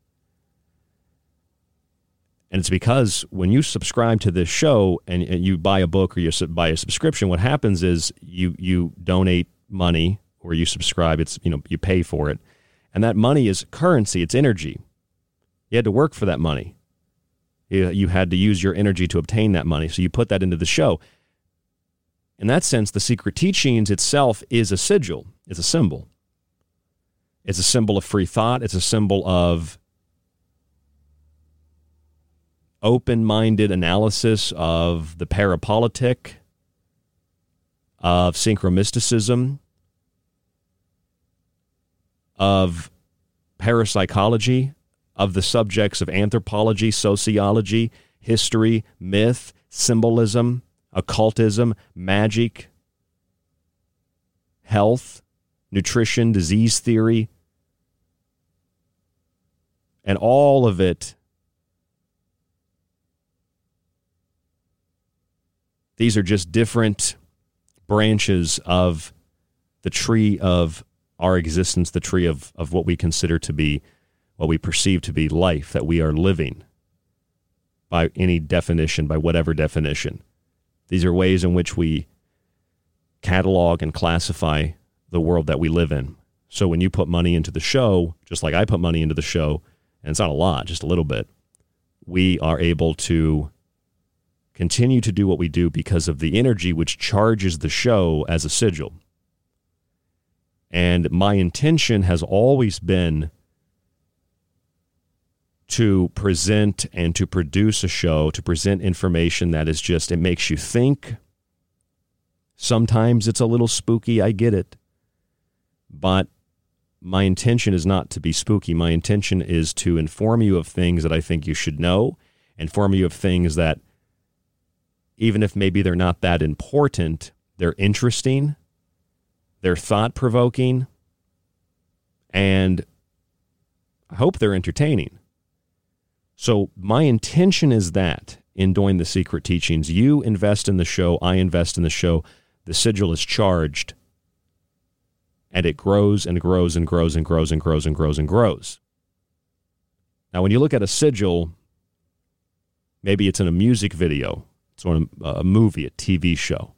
And it's because when you subscribe to this show and, and you buy a book or you buy a subscription, what happens is you you donate money or you subscribe. It's you know you pay for it, and that money is currency. It's energy. You had to work for that money. You, had to use your energy to obtain that money. So you put that into the show. In that sense, the secret teachings itself is a sigil. It's a symbol. It's a symbol of free thought. It's a symbol of open minded analysis of the parapolitic, of synchromysticism, of parapsychology, of the subjects of anthropology, sociology, history, myth, symbolism, occultism, magic, health, nutrition, disease theory, and all of it. These are just different branches of the tree of our existence, the tree of, of what we consider to be, what we perceive to be life that we are living by any definition, by whatever definition. These are ways in which we catalog and classify the world that we live in. So when you put money into the show, just like I put money into the show, and it's not a lot, just a little bit, we are able to continue to do what we do because of the energy which charges the show as a sigil. And my intention has always been to present and to produce a show, to present information that is just, it makes you think. Sometimes it's a little spooky, I get it. But my intention is not to be spooky. My intention is to inform you of things that I think you should know, inform you of things that, even if maybe they're not that important, they're interesting, they're thought provoking, and I hope they're entertaining. So, my intention is that in doing the secret teachings, you invest in the show, I invest in the show, the sigil is charged, and it grows and grows and grows and grows and grows and grows and grows. Now, when you look at a sigil, maybe it's in a music video, it's on a, movie, a TV show.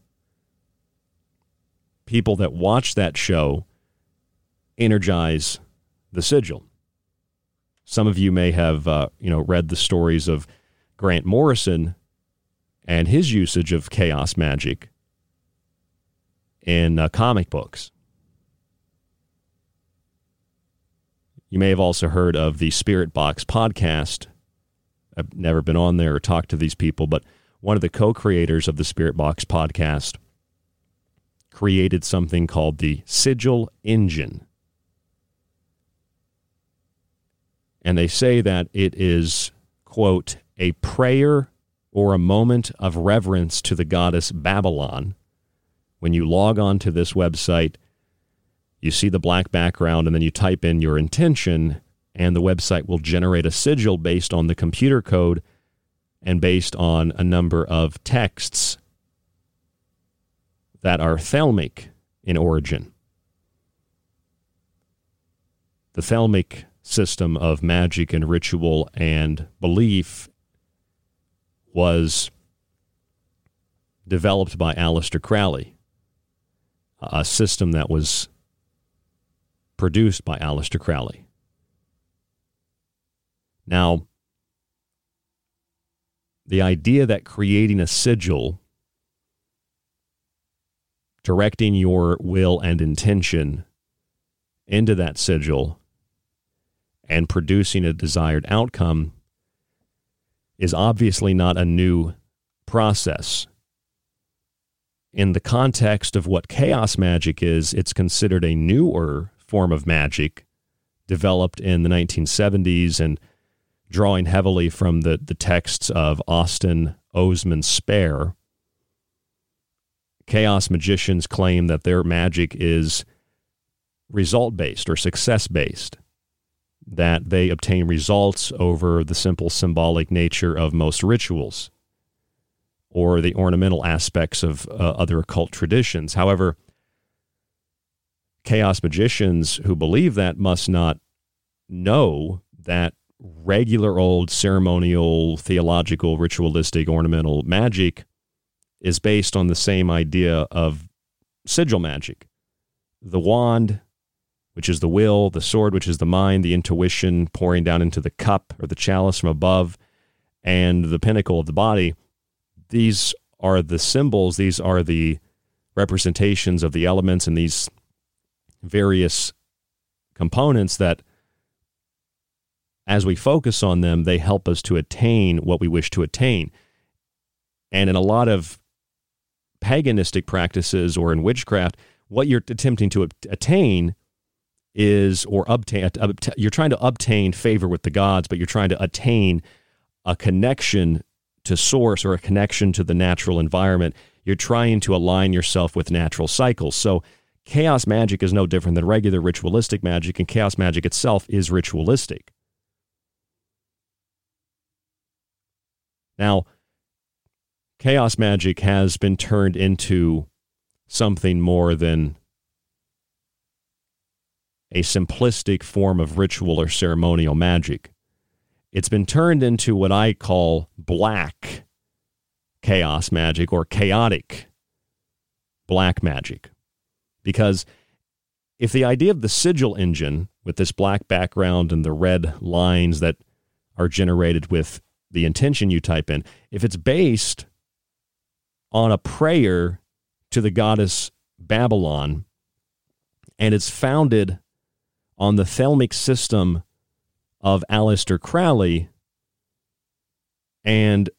People that watch that show energize the sigil. Some of you may have, uh, you know, read the stories of Grant Morrison and his usage of chaos magic in uh, comic books. You may have also heard of the Spirit Box podcast. I've never been on there or talked to these people, but one of the co creators of the Spirit Box podcast created something called the Sigil Engine. And they say that it is, quote, a prayer or a moment of reverence to the goddess Babylon. When you log on to this website, you see the black background, and then you type in your intention, and the website will generate a sigil based on the computer code and based on a number of texts that are thelemic in origin. The thelemic system of magic and ritual and belief was developed by Aleister Crowley, a system that was produced by Aleister Crowley. Now, the idea that creating a sigil, directing your will and intention into that sigil, and producing a desired outcome is obviously not a new process. In the context of what chaos magic is, it's considered a newer form of magic developed in the 1970s and drawing heavily from the, the texts of Austin Osman Spare. Chaos magicians claim that their magic is result based or success based, that they obtain results over the simple symbolic nature of most rituals or the ornamental aspects of uh, other occult traditions. However, chaos magicians who believe that must not know that regular old ceremonial, theological, ritualistic, ornamental magic is based on the same idea of sigil magic. The wand, which is the will, the sword, which is the mind, the intuition pouring down into the cup or the chalice from above, and the pinnacle of the body. These are the symbols, these are the representations of the elements and these various components that as we focus on them, they help us to attain what we wish to attain. And in a lot of paganistic practices or in witchcraft, what you're attempting to attain is or obtain uh, you're trying to obtain favor with the gods, but you're trying to attain a connection to source or a connection to the natural environment. You're trying to align yourself with natural cycles. So chaos magic is no different than regular ritualistic magic, and chaos magic itself is ritualistic. Now, chaos magic has been turned into something more than a simplistic form of ritual or ceremonial magic. It's been turned into what I call black chaos magic or chaotic black magic. Because if the idea of the sigil engine with this black background and the red lines that are generated with the intention you type in, if it's based on a prayer to the goddess Babylon and it's founded on the thelemic system of Aleister Crowley, and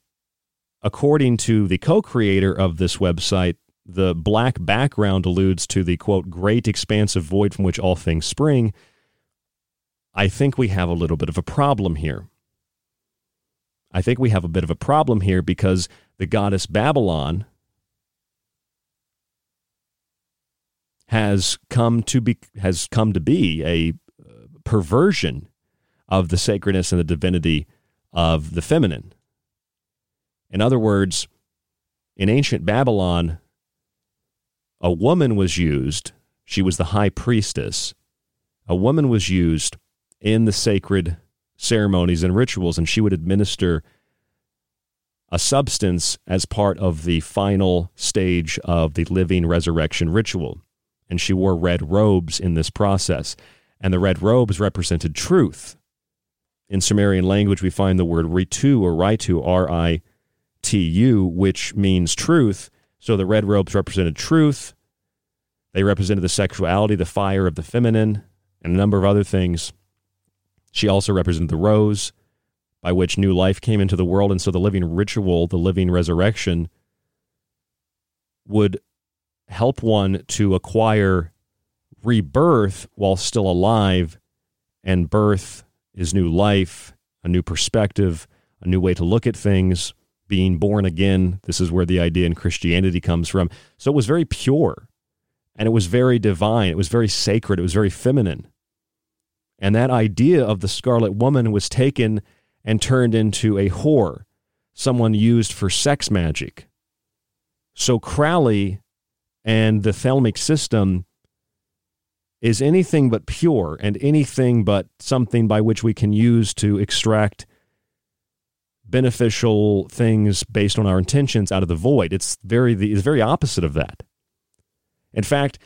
according to the co creator of this website, the black background alludes to the quote, great expansive void from which all things spring. I think we have a little bit of a problem here. I think we have a bit of a problem here because the goddess Babylon has come to be has come to be a uh, perversion of the sacredness and the divinity of the feminine. In other words, in ancient Babylon, a woman was used, she was the high priestess. A woman was used in the sacred ceremonies and rituals, and she would administer a substance as part of the final stage of the living resurrection ritual. And she wore red robes in this process. And the red robes represented truth. In Sumerian language, we find the word ritu or ritu, R I T U, which means truth. So the red robes represented truth. They represented the sexuality, the fire of the feminine, and a number of other things. She also represented the rose by which new life came into the world. And so the living ritual, the living resurrection, would help one to acquire rebirth while still alive. And birth is new life, a new perspective, a new way to look at things, being born again. This is where the idea in Christianity comes from. So it was very pure and it was very divine. It was very sacred. It was very feminine. And that idea of the scarlet woman was taken and turned into a whore, someone used for sex magic. So Crowley and the thelemic system is anything but pure and anything but something by which we can use to extract beneficial things based on our intentions out of the void. It's very the it's very opposite of that. In fact,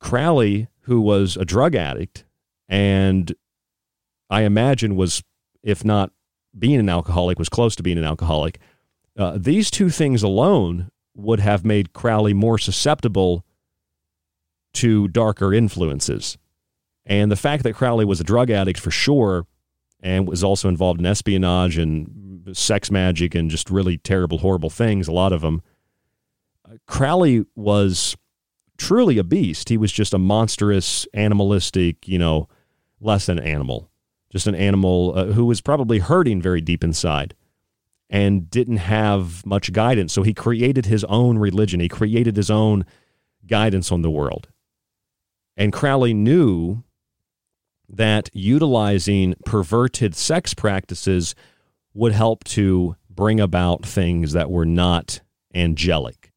Crowley, who was a drug addict and I imagine was, if not being an alcoholic, was close to being an alcoholic, uh, these two things alone would have made Crowley more susceptible to darker influences. And the fact that Crowley was a drug addict for sure and was also involved in espionage and sex magic and just really terrible, horrible things, a lot of them. Uh, Crowley was truly a beast. He was just a monstrous, animalistic, you know, less than animal, just an animal uh, who was probably hurting very deep inside and didn't have much guidance. So he created his own religion. He created his own guidance on the world. And Crowley knew that utilizing perverted sex practices would help to bring about things that were not angelic.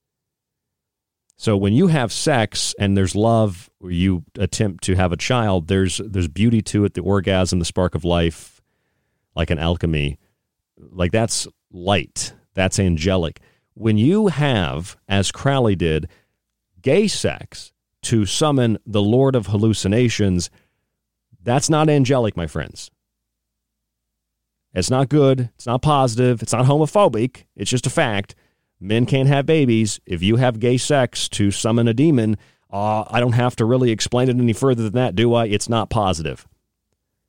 So when you have sex and there's love or you attempt to have a child, there's there's beauty to it, the orgasm, the spark of life, like an alchemy. Like that's light. That's angelic. When you have, as Crowley did, gay sex to summon the Lord of hallucinations, that's not angelic, my friends. It's not good. It's not positive. It's not homophobic. It's just a fact. Men can't have babies. If you have gay sex to summon a demon, uh, I don't have to really explain it any further than that, do I? It's not positive.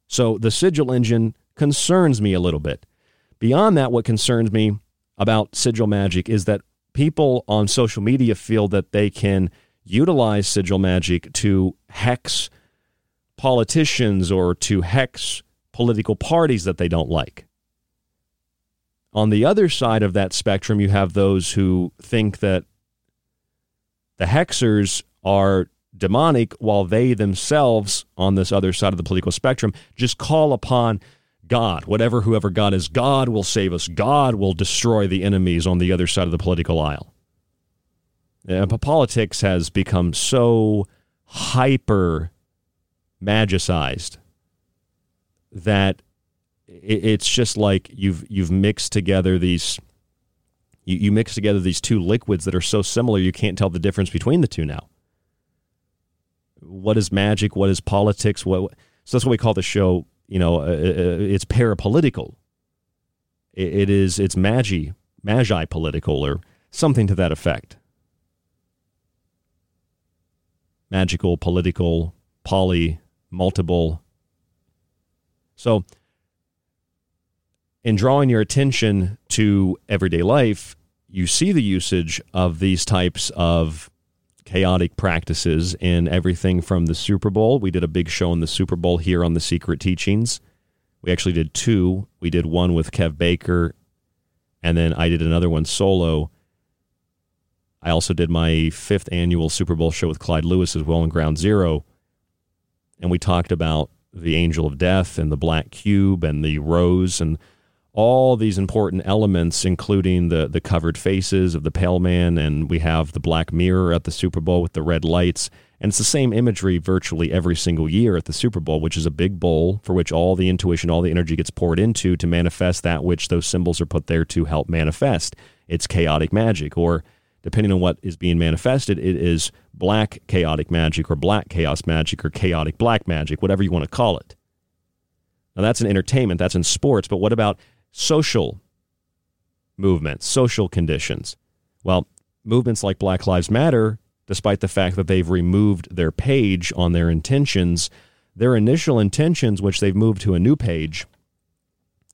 So the sigil engine concerns me a little bit. Beyond that, what concerns me about sigil magic is that people on social media feel that they can utilize sigil magic to hex politicians or to hex political parties that they don't like. On the other side of that spectrum, you have those who think that the hexers are demonic while they themselves, on this other side of the political spectrum, just call upon God, whatever whoever God is, God will save us. God will destroy the enemies on the other side of the political aisle. But politics has become so hyper magicized that it's just like you've you've mixed together these you, you mix together these two liquids that are so similar you can't tell the difference between the two now. What is magic? What is politics? What so that's what we call the show. You know, uh, uh, uh it's parapolitical. It, it is it's magi magi political or something to that effect. Magical, political, poly, multiple. So in drawing your attention to everyday life, you see the usage of these types of chaotic practices in everything from the Super Bowl. We did a big show in the Super Bowl here on the Secret Teachings. We actually did two. We did one with Kev Baker, and then I did another one solo. I also did my fifth annual Super Bowl show with Clyde Lewis as well in Ground Zero. And we talked about the angel of death and the black cube and the rose and all these important elements, including the the covered faces of the pale man, and we have the black mirror at the Super Bowl with the red lights. And it's the same imagery virtually every single year at the Super Bowl, which is a big bowl for which all the intuition, all the energy gets poured into to manifest that which those symbols are put there to help manifest. It's chaotic magic, or depending on what is being manifested, it is black chaotic magic, or black chaos magic, or chaotic black magic, whatever you want to call it. Now, that's in entertainment, that's in sports, but what about social movements, social conditions. Well, movements like Black Lives Matter, despite the fact that they've removed their page on their intentions, their initial intentions, which they've moved to a new page,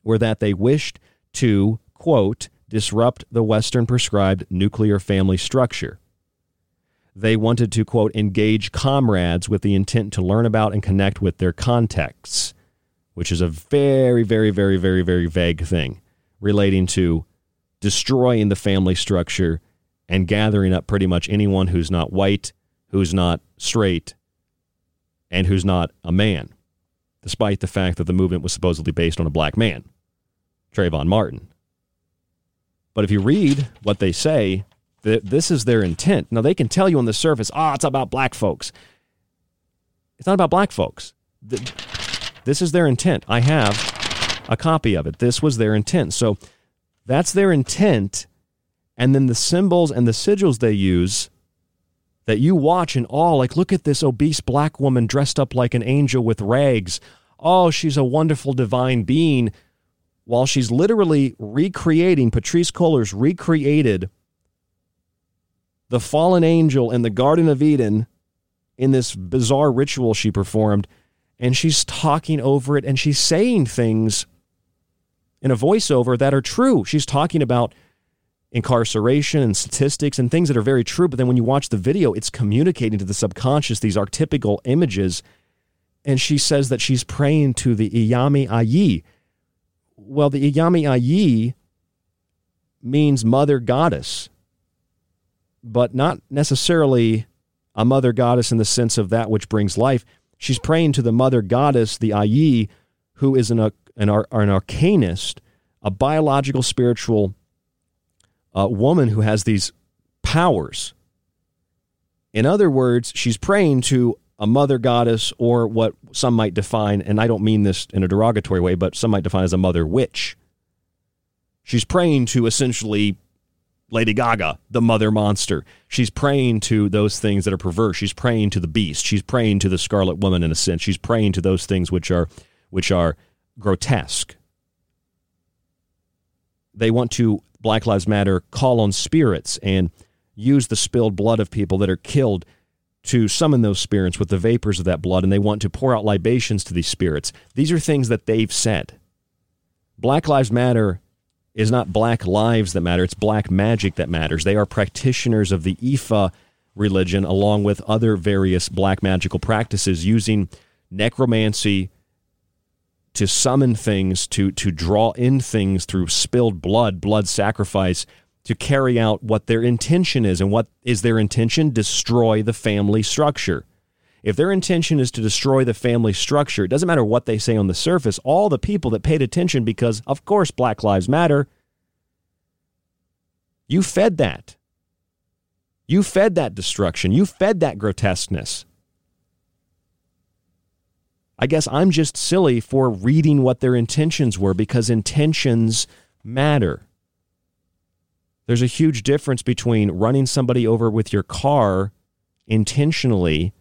were that they wished to, quote, disrupt the Western prescribed nuclear family structure. They wanted to, quote, engage comrades with the intent to learn about and connect with their contexts which is a very, very, very, very, very vague thing relating to destroying the family structure and gathering up pretty much anyone who's not white, who's not straight, and who's not a man, despite the fact that the movement was supposedly based on a black man, Trayvon Martin. But if you read what they say, that this is their intent. Now, they can tell you on the surface, oh, it's about black folks. It's not about black folks. The, this is their intent. I have a copy of it. This was their intent. So that's their intent. And then the symbols and the sigils they use that you watch in awe, like, look at this obese black woman dressed up like an angel with rags. Oh, she's a wonderful divine being. While she's literally recreating, Patrice Cullors recreated the fallen angel in the Garden of Eden in this bizarre ritual she performed and she's talking over it and she's saying things in a voiceover that are true. She's talking about incarceration and statistics and things that are very true. But then when you watch the video, it's communicating to the subconscious these archetypical images. And she says that she's praying to the Iyami Aje. Well, the Iyami Aje means mother goddess, but not necessarily a mother goddess in the sense of that which brings life. She's praying to the mother goddess, the Aje, who is an, an, an arcanist, a biological spiritual uh, woman who has these powers. In other words, she's praying to a mother goddess or what some might define, and I don't mean this in a derogatory way, but some might define as a mother witch. She's praying to essentially Lady Gaga, the mother monster. She's praying to those things that are perverse. She's praying to the beast. She's praying to the scarlet woman in a sense. She's praying to those things which are which are grotesque. They want to Black Lives Matter call on spirits and use the spilled blood of people that are killed to summon those spirits with the vapors of that blood, and they want to pour out libations to these spirits. These are things that they've said. Black Lives Matter is not black lives that matter, it's black magic that matters. They are practitioners of the Ifa religion, along with other various black magical practices, using necromancy to summon things, to, to draw in things through spilled blood, blood sacrifice to carry out what their intention is. And what is their intention? Destroy the family structure. If their intention is to destroy the family structure, it doesn't matter what they say on the surface, all the people that paid attention because, of course, Black Lives Matter, you fed that. You fed that destruction. You fed that grotesqueness. I guess I'm just silly for reading what their intentions were because intentions matter. There's a huge difference between running somebody over with your car intentionally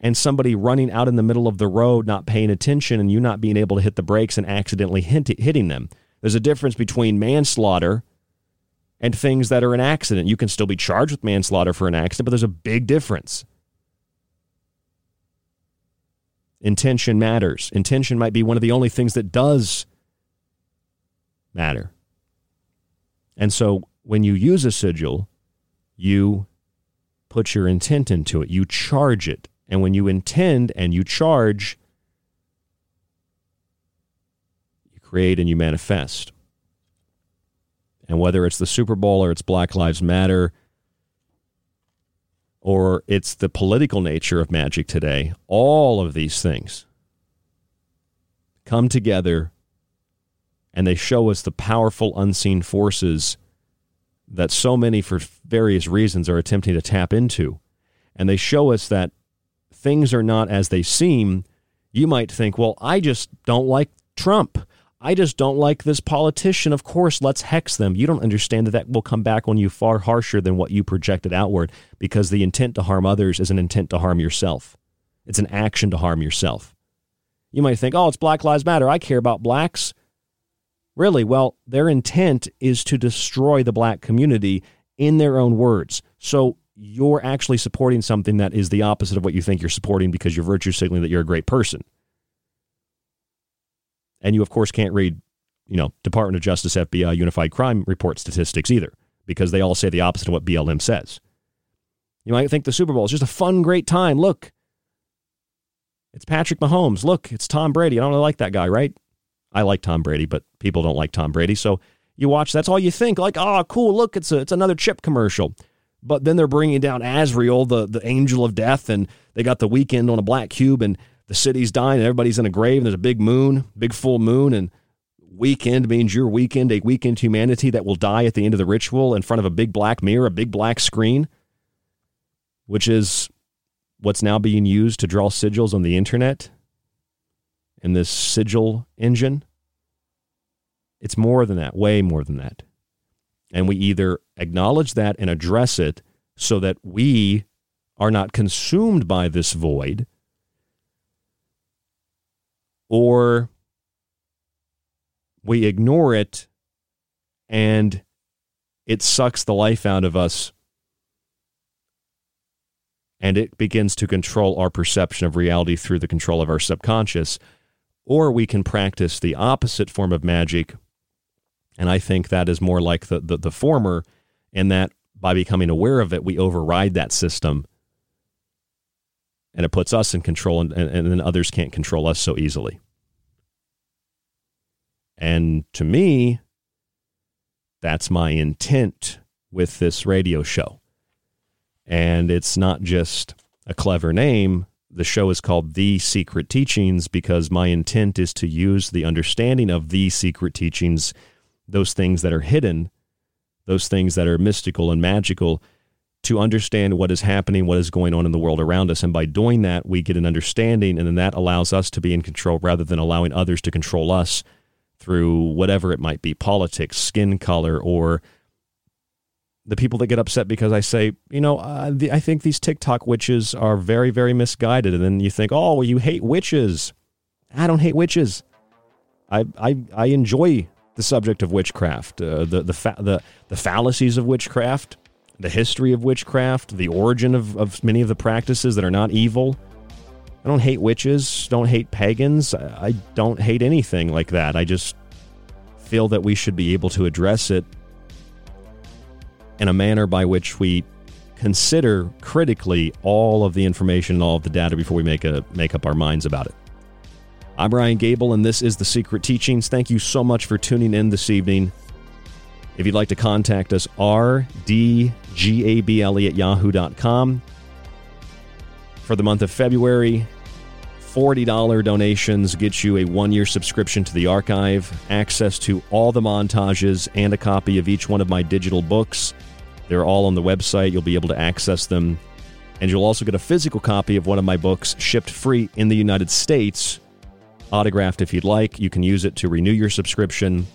and somebody running out in the middle of the road not paying attention and you not being able to hit the brakes and accidentally hit, hitting them. There's a difference between manslaughter and things that are an accident. You can still be charged with manslaughter for an accident, but there's a big difference. Intention matters. Intention might be one of the only things that does matter. And so when you use a sigil, you put your intent into it, you charge it. And when you intend and you charge, you create and you manifest. And whether it's the Super Bowl or it's Black Lives Matter or it's the political nature of magic today, all of these things come together and they show us the powerful unseen forces that so many, for various reasons, are attempting to tap into. And they show us that things are not as they seem. You might think, well, I just don't like Trump. I just don't like this politician. Of course, let's hex them. You don't understand that that will come back on you far harsher than what you projected outward because the intent to harm others is an intent to harm yourself. It's an action to harm yourself. You might think, oh, it's Black Lives Matter. I care about blacks. Really? Well, their intent is to destroy the black community in their own words. So you're actually supporting something that is the opposite of what you think you're supporting because you're virtue signaling that you're a great person. And you, of course, can't read, you know, Department of Justice, FBI, Unified Crime Report statistics either because they all say the opposite of what BLM says. You might think the Super Bowl is just a fun, great time. Look, it's Patrick Mahomes. Look, it's Tom Brady. I don't really like that guy, right? I like Tom Brady, but people don't like Tom Brady. So you watch, that's all you think. Like, oh, cool, look, it's, a, it's another chip commercial. But then they're bringing down Azrael, the, the angel of death, and they got the Weeknd on a black cube, and the city's dying, and everybody's in a grave, and there's a big moon, big full moon, and weekend means your weekend, a weekend humanity that will die at the end of the ritual in front of a big black mirror, a big black screen, which is what's now being used to draw sigils on the internet in this sigil engine. It's more than that, way more than that. And we either acknowledge that and address it so that we are not consumed by this void, or we ignore it and it sucks the life out of us and it begins to control our perception of reality through the control of our subconscious or we can practice the opposite form of magic. And I think that is more like the, the, the former, in that by becoming aware of it, we override that system and it puts us in control, and, and, and then others can't control us so easily. And to me, that's my intent with this radio show. And it's not just a clever name. The show is called The Secret Teachings because my intent is to use the understanding of the secret teachings, those things that are hidden, those things that are mystical and magical, to understand what is happening, what is going on in the world around us. And by doing that, we get an understanding, and then that allows us to be in control rather than allowing others to control us through whatever it might be politics, skin color, or the people that get upset because I say, you know, uh, the, I think these TikTok witches are very, very misguided. And then you think, oh, well, you hate witches. I don't hate witches. I, I, I enjoy the subject of witchcraft, uh, the, the, fa- the, the fallacies of witchcraft, the history of witchcraft, the origin of, of many of the practices that are not evil. I don't hate witches, don't hate pagans. I don't hate anything like that. I just feel that we should be able to address it in a manner by which we consider critically all of the information and all of the data before we make a make up our minds about it. I'm Ryan Gable, and this is The Secret Teachings. Thank you so much for tuning in this evening. If you'd like to contact us, rdgable at yahoo.com. For the month of February, $40 donations get you a one year subscription to the archive, access to all the montages, and a copy of each one of my digital books. They're all on the website. You'll be able to access them. And you'll also get a physical copy of one of my books shipped free in the United States, autographed if you'd like. You can use it to renew your subscription.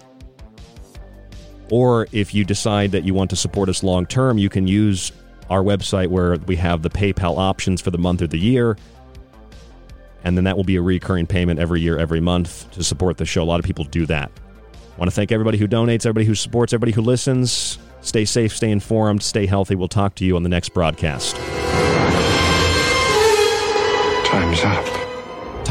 Or if you decide that you want to support us long term, you can use our website where we have the PayPal options for the month or the year. And then that will be a recurring payment every year, every month to support the show. A lot of people do that. I want to thank everybody who donates, everybody who supports, everybody who listens. Stay safe, stay informed, stay healthy. We'll talk to you on the next broadcast. Time's up.